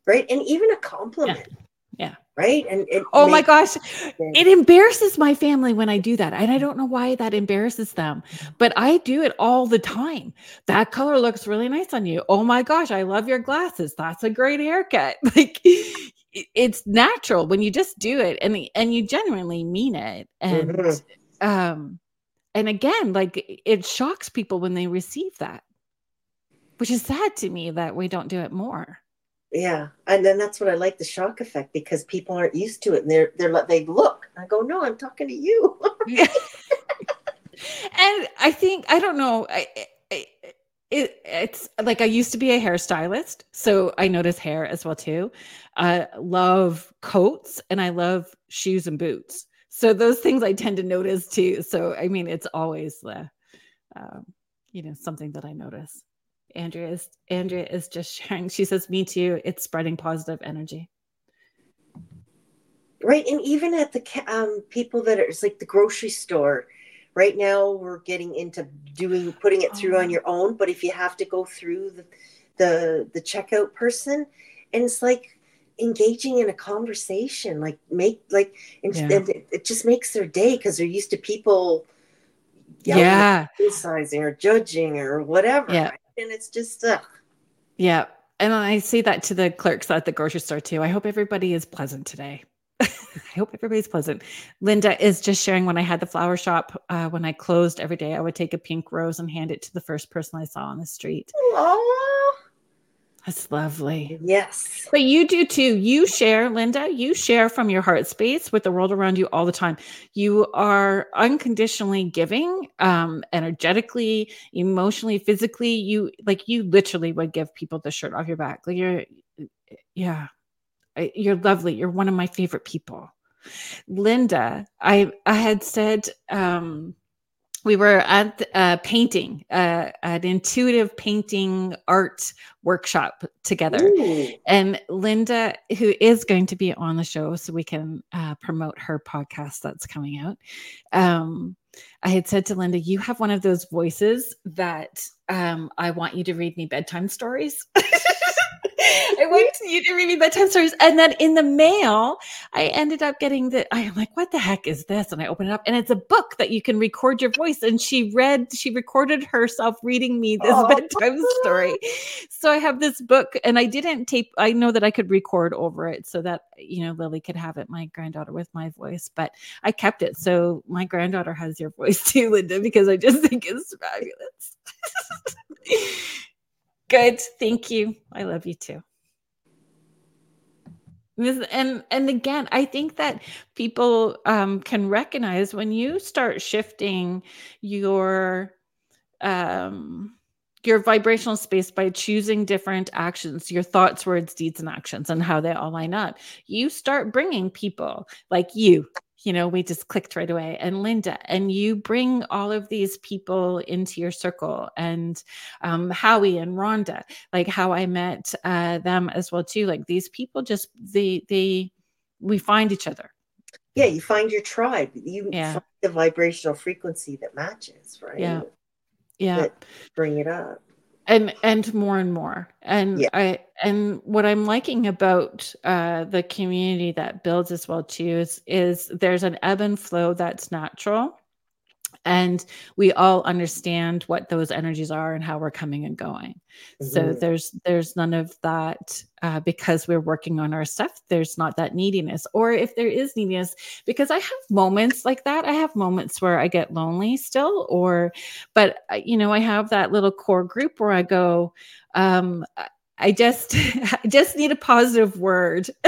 right and even a compliment yeah. Yeah. Right. And oh my gosh, it embarrasses my family when I do that. And I don't know why that embarrasses them, but I do it all the time. That color looks really nice on you. Oh my gosh, I love your glasses. That's a great haircut. Like it's natural when you just do it and and you genuinely mean it. And mm-hmm. um and again, like it shocks people when they receive that. Which is sad to me that we don't do it more yeah and then that's what i like the shock effect because people aren't used to it and they're they're they look i go no i'm talking to you. And i think i don't know I, I, it, it's like i used to be a hairstylist so i notice hair as well too. I love coats and i love shoes and boots. So those things i tend to notice too. So i mean it's always the um, you know something that i notice Andrea is Andrea is just sharing. She says, "Me too. It's spreading positive energy." Right, and even at the um, people that are, it's like the grocery store. Right now, we're getting into doing putting it through oh. on your own. But if you have to go through the the the checkout person, and it's like engaging in a conversation, like make like yeah. and it, it just makes their day because they're used to people yeah criticizing or judging or whatever. Yeah. And it's just ugh. yeah and i say that to the clerks at the grocery store too i hope everybody is pleasant today i hope everybody's pleasant linda is just sharing when i had the flower shop uh, when i closed every day i would take a pink rose and hand it to the first person i saw on the street Aww. That's lovely. Yes. But you do too. You share, Linda, you share from your heart space with the world around you all the time. You are unconditionally giving, um, energetically, emotionally, physically. You like you literally would give people the shirt off your back. Like you're yeah. You're lovely. You're one of my favorite people. Linda, I I had said um we were at uh, painting, uh, an intuitive painting art workshop together. Ooh. And Linda, who is going to be on the show, so we can uh, promote her podcast that's coming out. Um, I had said to Linda, You have one of those voices that um, I want you to read me bedtime stories. I went to you to read me bedtime stories. And then in the mail, I ended up getting the, I'm like, what the heck is this? And I open it up and it's a book that you can record your voice. And she read, she recorded herself reading me this oh. bedtime story. So I have this book and I didn't tape, I know that I could record over it so that, you know, Lily could have it, my granddaughter with my voice, but I kept it. So my granddaughter has your voice too, Linda, because I just think it's fabulous. Good. Thank you. I love you too. And and again, I think that people um, can recognize when you start shifting your um, your vibrational space by choosing different actions, your thoughts, words, deeds, and actions, and how they all line up. You start bringing people like you. You know, we just clicked right away, and Linda, and you bring all of these people into your circle, and um, Howie and Rhonda, like how I met uh, them as well too. Like these people, just they they we find each other. Yeah, you find your tribe. You yeah. find the vibrational frequency that matches, right? Yeah yeah bring it up and and more and more and yeah. i and what i'm liking about uh the community that builds as well too is is there's an ebb and flow that's natural and we all understand what those energies are and how we're coming and going mm-hmm. so there's there's none of that uh, because we're working on our stuff there's not that neediness or if there is neediness because i have moments like that i have moments where i get lonely still or but uh, you know i have that little core group where i go um I just I just need a positive word.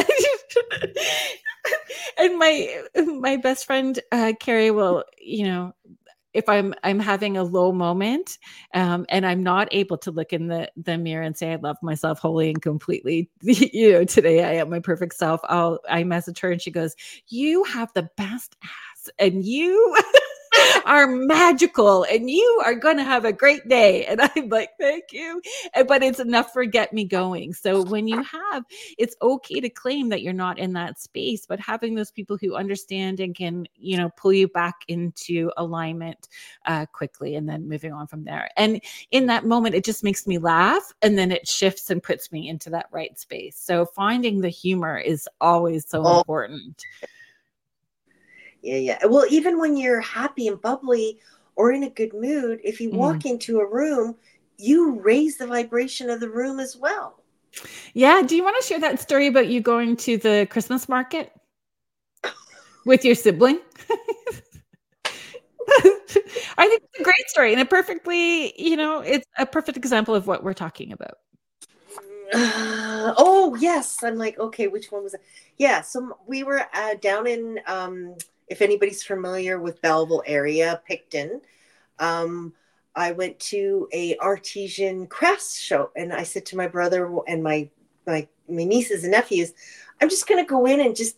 and my my best friend uh, Carrie will, you know, if I'm I'm having a low moment um, and I'm not able to look in the the mirror and say I love myself wholly and completely, you know, today I am my perfect self. I'll I message her and she goes, "You have the best ass, and you." are magical and you are going to have a great day. And I'm like, thank you. But it's enough for get me going. So when you have, it's okay to claim that you're not in that space, but having those people who understand and can, you know, pull you back into alignment uh, quickly and then moving on from there. And in that moment, it just makes me laugh and then it shifts and puts me into that right space. So finding the humor is always so oh. important yeah, yeah. Well, even when you're happy and bubbly or in a good mood, if you mm. walk into a room, you raise the vibration of the room as well. Yeah. Do you want to share that story about you going to the Christmas market with your sibling? I think it's a great story and a perfectly, you know, it's a perfect example of what we're talking about. Uh, oh yes, I'm like, okay, which one was it? Yeah, so we were uh, down in um, if anybody's familiar with Belleville area, Picton, um, I went to a artesian crafts show, and I said to my brother and my my my nieces and nephews, I'm just gonna go in and just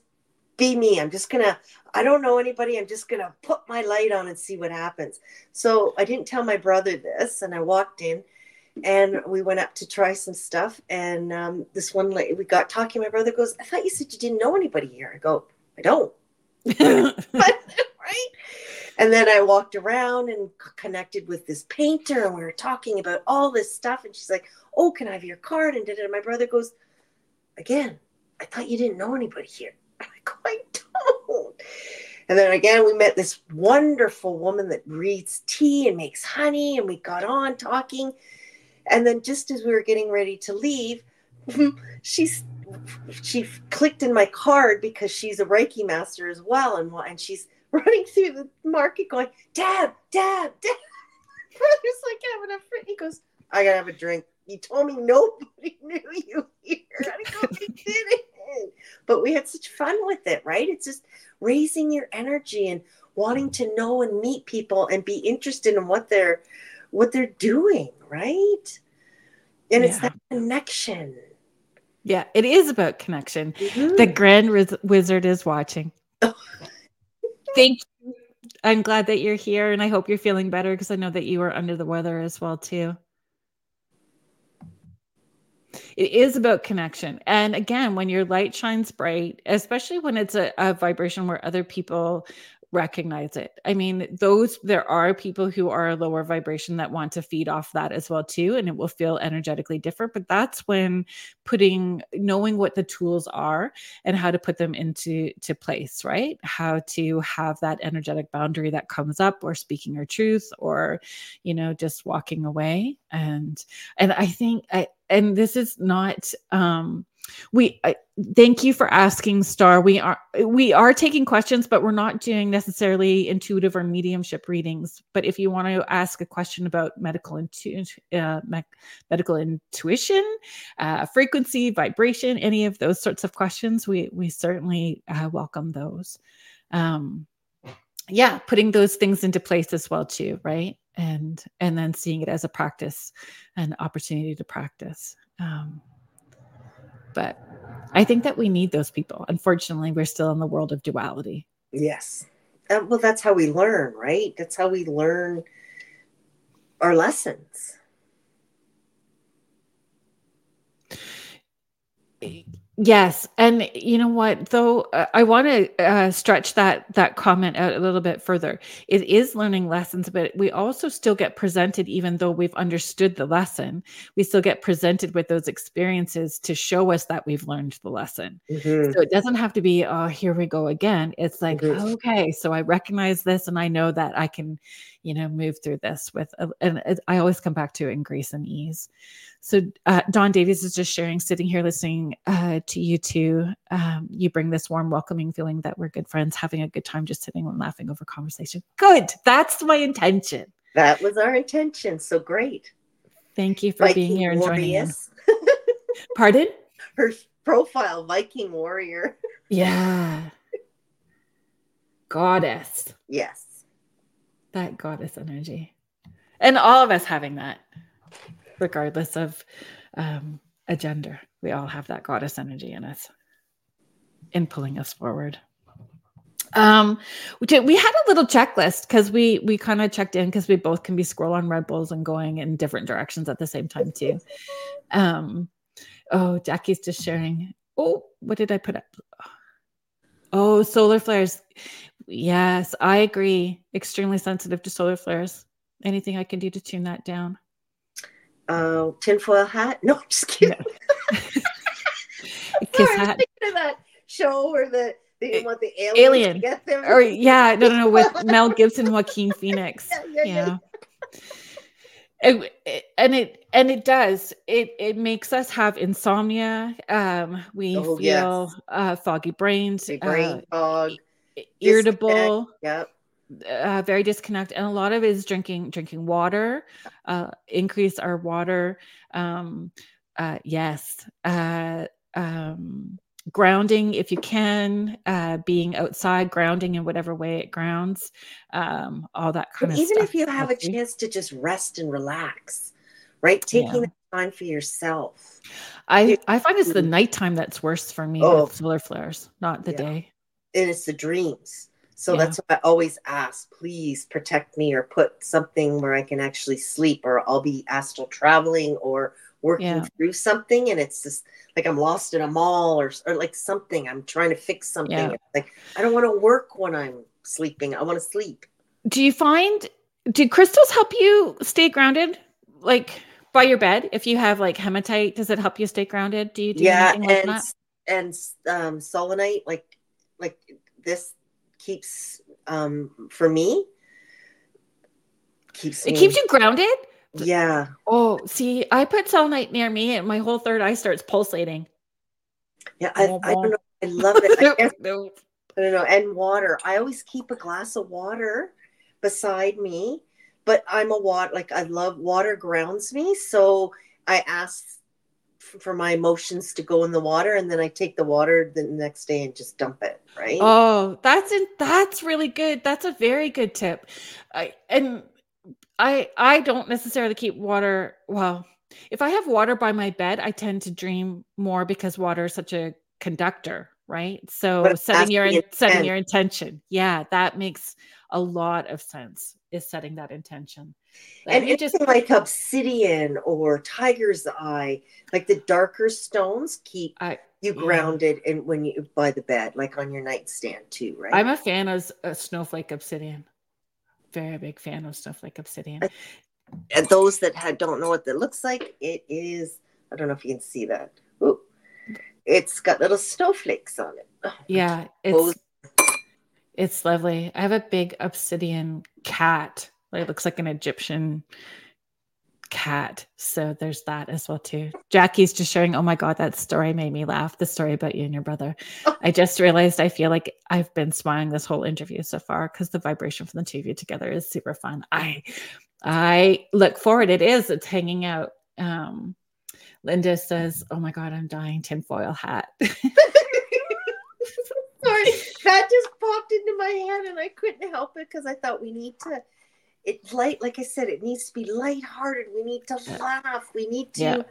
be me. I'm just gonna. I don't know anybody. I'm just gonna put my light on and see what happens. So I didn't tell my brother this, and I walked in, and we went up to try some stuff. And um, this one lady, we got talking. My brother goes, "I thought you said you didn't know anybody here." I go, "I don't." Right? And then I walked around and connected with this painter, and we were talking about all this stuff. And she's like, "Oh, can I have your card?" And did it. My brother goes, "Again, I thought you didn't know anybody here." I'm like, oh, "I don't." And then again, we met this wonderful woman that reads tea and makes honey, and we got on talking. And then, just as we were getting ready to leave, she's she clicked in my card because she's a Reiki master as well, and and she's running through the market going, dab dab Dad. Brother's like having a friend. He goes, I gotta have a drink. You told me nobody knew you here. I go, I didn't. But we had such fun with it, right? It's just raising your energy and wanting to know and meet people and be interested in what they're what they're doing, right? And yeah. it's that connection. Yeah, it is about connection. Mm-hmm. The Grand Riz- Wizard is watching. Thank you. I'm glad that you're here and I hope you're feeling better because I know that you are under the weather as well too. It is about connection. And again, when your light shines bright, especially when it's a, a vibration where other people recognize it. I mean, those there are people who are a lower vibration that want to feed off that as well too and it will feel energetically different, but that's when putting knowing what the tools are and how to put them into to place, right? How to have that energetic boundary that comes up or speaking your truth or you know just walking away and and I think I and this is not um we uh, thank you for asking star. We are we are taking questions but we're not doing necessarily intuitive or mediumship readings. But if you want to ask a question about medical intu- uh, me- medical intuition uh, frequency vibration any of those sorts of questions we we certainly uh, welcome those. Um yeah putting those things into place as well too right? And and then seeing it as a practice an opportunity to practice. Um, but i think that we need those people. Unfortunately we're still in the world of duality. Yes. Uh, well that's how we learn right? That's how we learn our lessons Yes, and you know what? Though uh, I want to uh, stretch that that comment out a little bit further. It is learning lessons, but we also still get presented, even though we've understood the lesson, we still get presented with those experiences to show us that we've learned the lesson. Mm-hmm. So it doesn't have to be, oh, here we go again. It's like, mm-hmm. okay, so I recognize this, and I know that I can, you know, move through this with, a, and I always come back to it in grace and ease. So uh, Don Davies is just sharing, sitting here listening uh, to you two. Um, you bring this warm, welcoming feeling that we're good friends, having a good time, just sitting and laughing over conversation. Good. That's my intention. That was our intention. So great. Thank you for Viking being here and joining us. Pardon? Her profile, Viking warrior. Yeah. goddess. Yes. That goddess energy. And all of us having that regardless of um, a gender. We all have that goddess energy in us in pulling us forward. Um, we, did, we had a little checklist because we we kind of checked in because we both can be scroll on Red Bulls and going in different directions at the same time too. Um, oh, Jackie's just sharing. Oh, what did I put up? Oh, solar flares. Yes, I agree. Extremely sensitive to solar flares. Anything I can do to tune that down? Uh, tinfoil hat. No, I'm just kidding. No. Sorry, hat. I'm thinking of that show where the they didn't want the alien, alien. get them. Or yeah, no, no, no, with Mel Gibson, Joaquin Phoenix. Yeah, yeah, yeah. yeah. It, and it and it does it it makes us have insomnia um we oh, feel yes. uh foggy brains brain uh, fog irritable yep uh, very disconnect and a lot of it is drinking drinking water uh, increase our water um, uh, yes uh, um, grounding if you can uh, being outside grounding in whatever way it grounds um, all that kind and of even if you have a chance to just rest and relax right? Taking yeah. the time for yourself. I i find it's the nighttime that's worse for me oh, with solar flares not the yeah. day. And it's the dreams so yeah. that's why I always ask, please protect me or put something where I can actually sleep, or I'll be astral traveling or working yeah. through something. And it's just like I'm lost in a mall or, or like something. I'm trying to fix something. Yeah. Like I don't want to work when I'm sleeping. I want to sleep. Do you find, do crystals help you stay grounded? Like, by your bed if you have like hematite does it help you stay grounded do you do yeah and like and um selenite like like this keeps um for me keeps it me, keeps you grounded? Yeah. Oh see i put selenite near me and my whole third eye starts pulsating. Yeah i, I don't know. I love it. I, no. I don't know. And water. I always keep a glass of water beside me but i'm a water like i love water grounds me so i ask for my emotions to go in the water and then I take the water the next day and just dump it, right? Oh, that's in, that's really good. That's a very good tip. I and I I don't necessarily keep water well, if I have water by my bed, I tend to dream more because water is such a conductor, right? So setting your setting your intention. Yeah, that makes a lot of sense is setting that intention. And it's just like obsidian or tiger's eye, like the darker stones keep I, you grounded and when you by the bed, like on your nightstand too, right? I'm a fan of a uh, snowflake obsidian. Very big fan of snowflake obsidian. And those that have, don't know what that looks like, it is. I don't know if you can see that. Ooh, it's got little snowflakes on it. Oh, yeah, it's it's lovely. I have a big obsidian cat. It looks like an Egyptian cat. So there's that as well too. Jackie's just showing, oh my God, that story made me laugh. The story about you and your brother. I just realized I feel like I've been smiling this whole interview so far because the vibration from the two of you together is super fun. I I look forward. It is, it's hanging out. Um Linda says, Oh my God, I'm dying tinfoil hat. Sorry, that just popped into my head and I couldn't help it because I thought we need to it light like I said, it needs to be lighthearted. We need to laugh. We need to yeah.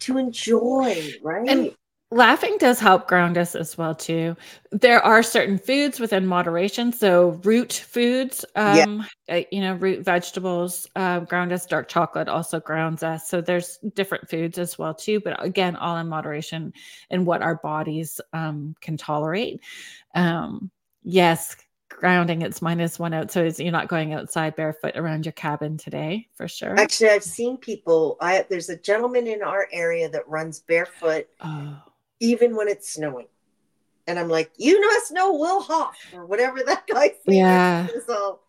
to enjoy, right? And laughing does help ground us as well too there are certain foods within moderation so root foods um yeah. uh, you know root vegetables uh, ground us dark chocolate also grounds us so there's different foods as well too but again all in moderation and what our bodies um, can tolerate um yes grounding it's minus one out so you're not going outside barefoot around your cabin today for sure actually i've seen people i there's a gentleman in our area that runs barefoot oh even when it's snowing. And I'm like, you know, snow will hop or whatever that guy Yeah. So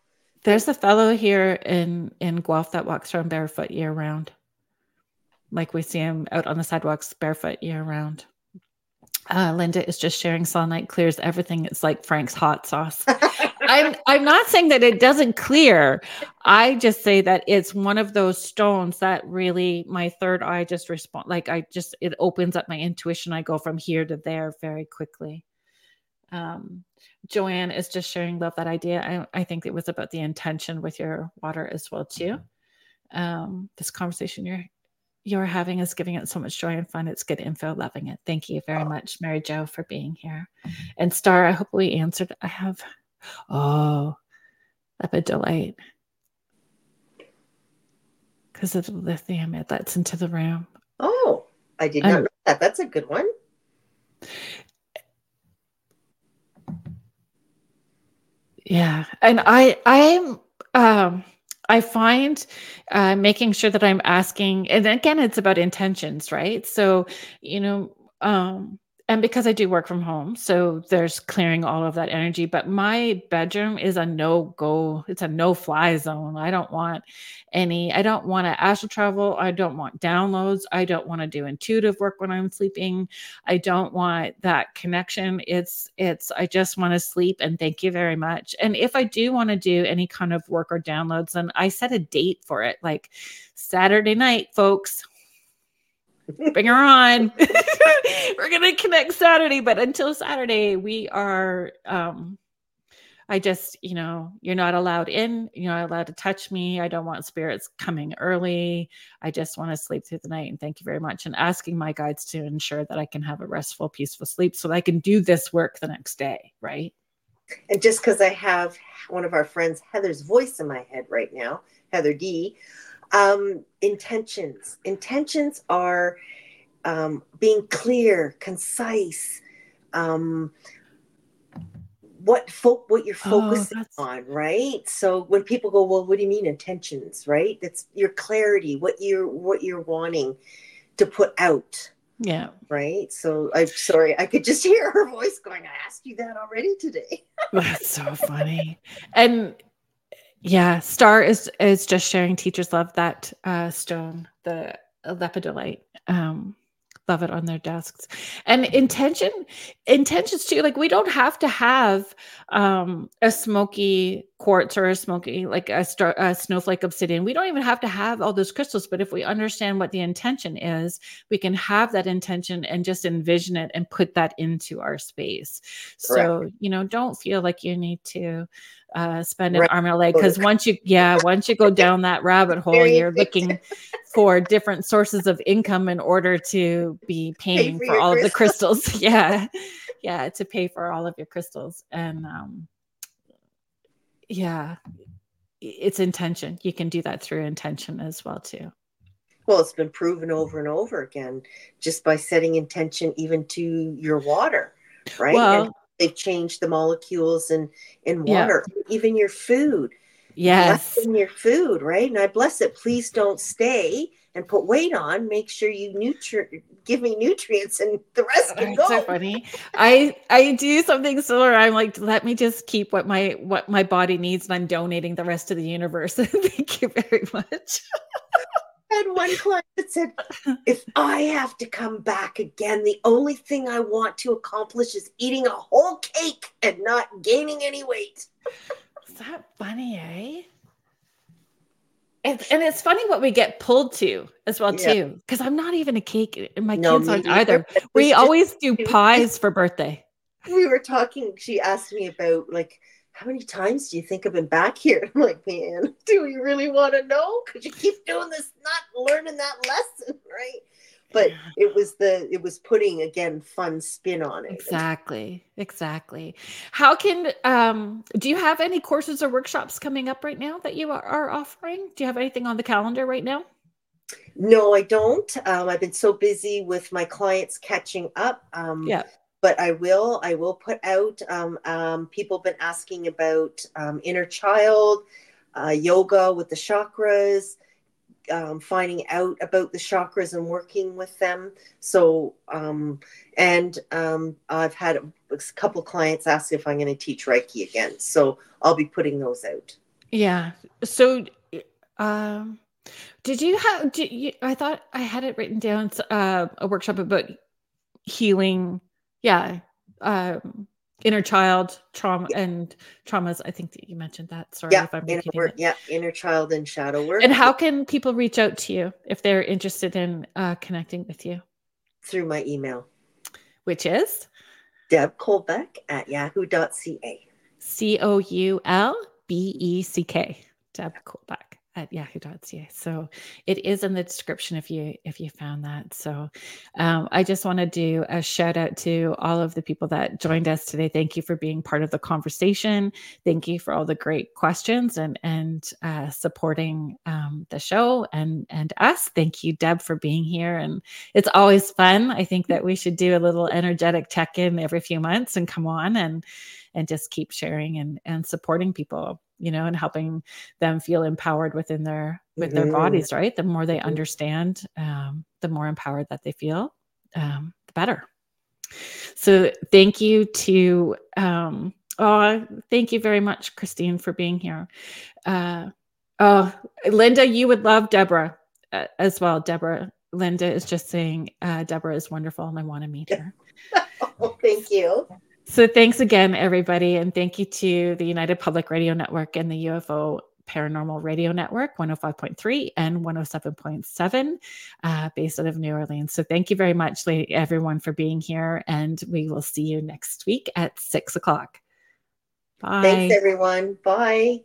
there's a fellow here in in Guelph that walks around barefoot year round. Like we see him out on the sidewalks barefoot year round. Uh, Linda is just sharing selenite clears everything. It's like Frank's hot sauce. I'm I'm not saying that it doesn't clear. I just say that it's one of those stones that really my third eye just respond like I just it opens up my intuition. I go from here to there very quickly. Um, Joanne is just sharing love that idea. I, I think it was about the intention with your water as well too. Um, this conversation you're you're having is giving it so much joy and fun. It's good info. Loving it. Thank you very oh. much, Mary Jo, for being here. And Star, I hope we answered. I have, oh, lepidolite. Because of the lithium, it lets into the room. Oh, I did not um, know that. That's a good one. Yeah. And I, I'm, um, I find uh, making sure that I'm asking, and again, it's about intentions, right? So, you know, um, and because I do work from home, so there's clearing all of that energy. But my bedroom is a no go, it's a no fly zone. I don't want any, I don't want to astral travel. I don't want downloads. I don't want to do intuitive work when I'm sleeping. I don't want that connection. It's, it's, I just want to sleep and thank you very much. And if I do want to do any kind of work or downloads, then I set a date for it, like Saturday night, folks bring her on. We're gonna connect Saturday, but until Saturday, we are um I just, you know, you're not allowed in, you're not allowed to touch me. I don't want spirits coming early. I just want to sleep through the night. And thank you very much. And asking my guides to ensure that I can have a restful, peaceful sleep so that I can do this work the next day. Right. And just because I have one of our friends, Heather's voice in my head right now, Heather D, um, intentions. Intentions are um, being clear, concise. Um, what fo- what you're oh, focusing oh, on, right? So when people go, well, what do you mean intentions, right? That's your clarity, what you're what you're wanting to put out. Yeah. Right. So I'm sorry, I could just hear her voice going, I asked you that already today. That's so funny. And yeah, Star is is just sharing. Teachers love that uh, stone, the lepidolite. Um, love it on their desks and intention intentions too like we don't have to have um a smoky quartz or a smoky like a, star, a snowflake obsidian we don't even have to have all those crystals but if we understand what the intention is we can have that intention and just envision it and put that into our space Correct. so you know don't feel like you need to uh, spend an right. arm and a leg because once you yeah once you go down that rabbit hole you're looking for different sources of income in order to be paying pay for, for all crystals. of the crystals. yeah. Yeah to pay for all of your crystals. And um yeah it's intention. You can do that through intention as well too. Well it's been proven over and over again just by setting intention even to your water right? Well, and they've changed the molecules in in water yeah. even your food. Yes. in your food right? And i bless it. Please don't stay and put weight on. Make sure you nutri- give me nutrients and the rest can go so funny. I i do something similar. I'm like let me just keep what my what my body needs and i'm donating the rest to the universe. Thank you very much had one client that said, if I have to come back again, the only thing I want to accomplish is eating a whole cake and not gaining any weight. Is that funny, eh? And, and it's funny what we get pulled to as well yeah. too because i'm not even a cake and my no, kids aren't either we always do pies for birthday we were talking she asked me about like how many times do you think I've been back here? I'm like, man, do we really want to know? Could you keep doing this, not learning that lesson, right? But it was the it was putting again fun spin on it. Exactly. Exactly. How can um do you have any courses or workshops coming up right now that you are, are offering? Do you have anything on the calendar right now? No, I don't. Um, I've been so busy with my clients catching up. Um, yeah but I will. I will put out. Um, um, people have been asking about um, inner child, uh, yoga with the chakras, um, finding out about the chakras and working with them. So, um, and um, I've had a couple clients ask if I'm going to teach Reiki again. So I'll be putting those out. Yeah. So, did you have? Did you, I thought I had it written down. Uh, a workshop about healing yeah um inner child trauma and traumas i think that you mentioned that sorry yeah, if i'm inner work, yeah inner child and shadow work. And how can people reach out to you if they're interested in uh, connecting with you? Through my email. Which is? deb coulbeck at yahoo.ca c-o-u-l-b-e-c-k deb coulbeck at yahoo.ca. So it is in the description if you if you found that. So um, I just want to do a shout out to all of the people that joined us today. Thank you for being part of the conversation. Thank you for all the great questions and and uh, supporting um, the show and and us. Thank you, Deb, for being here. And it's always fun. I think that we should do a little energetic check in every few months and come on and and just keep sharing and and supporting people you know and helping them feel empowered within their with mm-hmm. their bodies right? The more they mm-hmm. understand um, the more empowered that they feel um, the better. So thank you to um, oh thank you very much christine for being here. Uh, oh linda you would love deborah uh, as well. Deborah linda is just saying uh, deborah is wonderful and i want to meet her. Oh, thank you so thanks again, everybody. And thank you to the United Public Radio Network and the UFO Paranormal Radio Network, 105.3 and 107.7, uh, based out of New Orleans. So thank you very much, everyone, for being here. And we will see you next week at six o'clock. Bye. Thanks, everyone. Bye.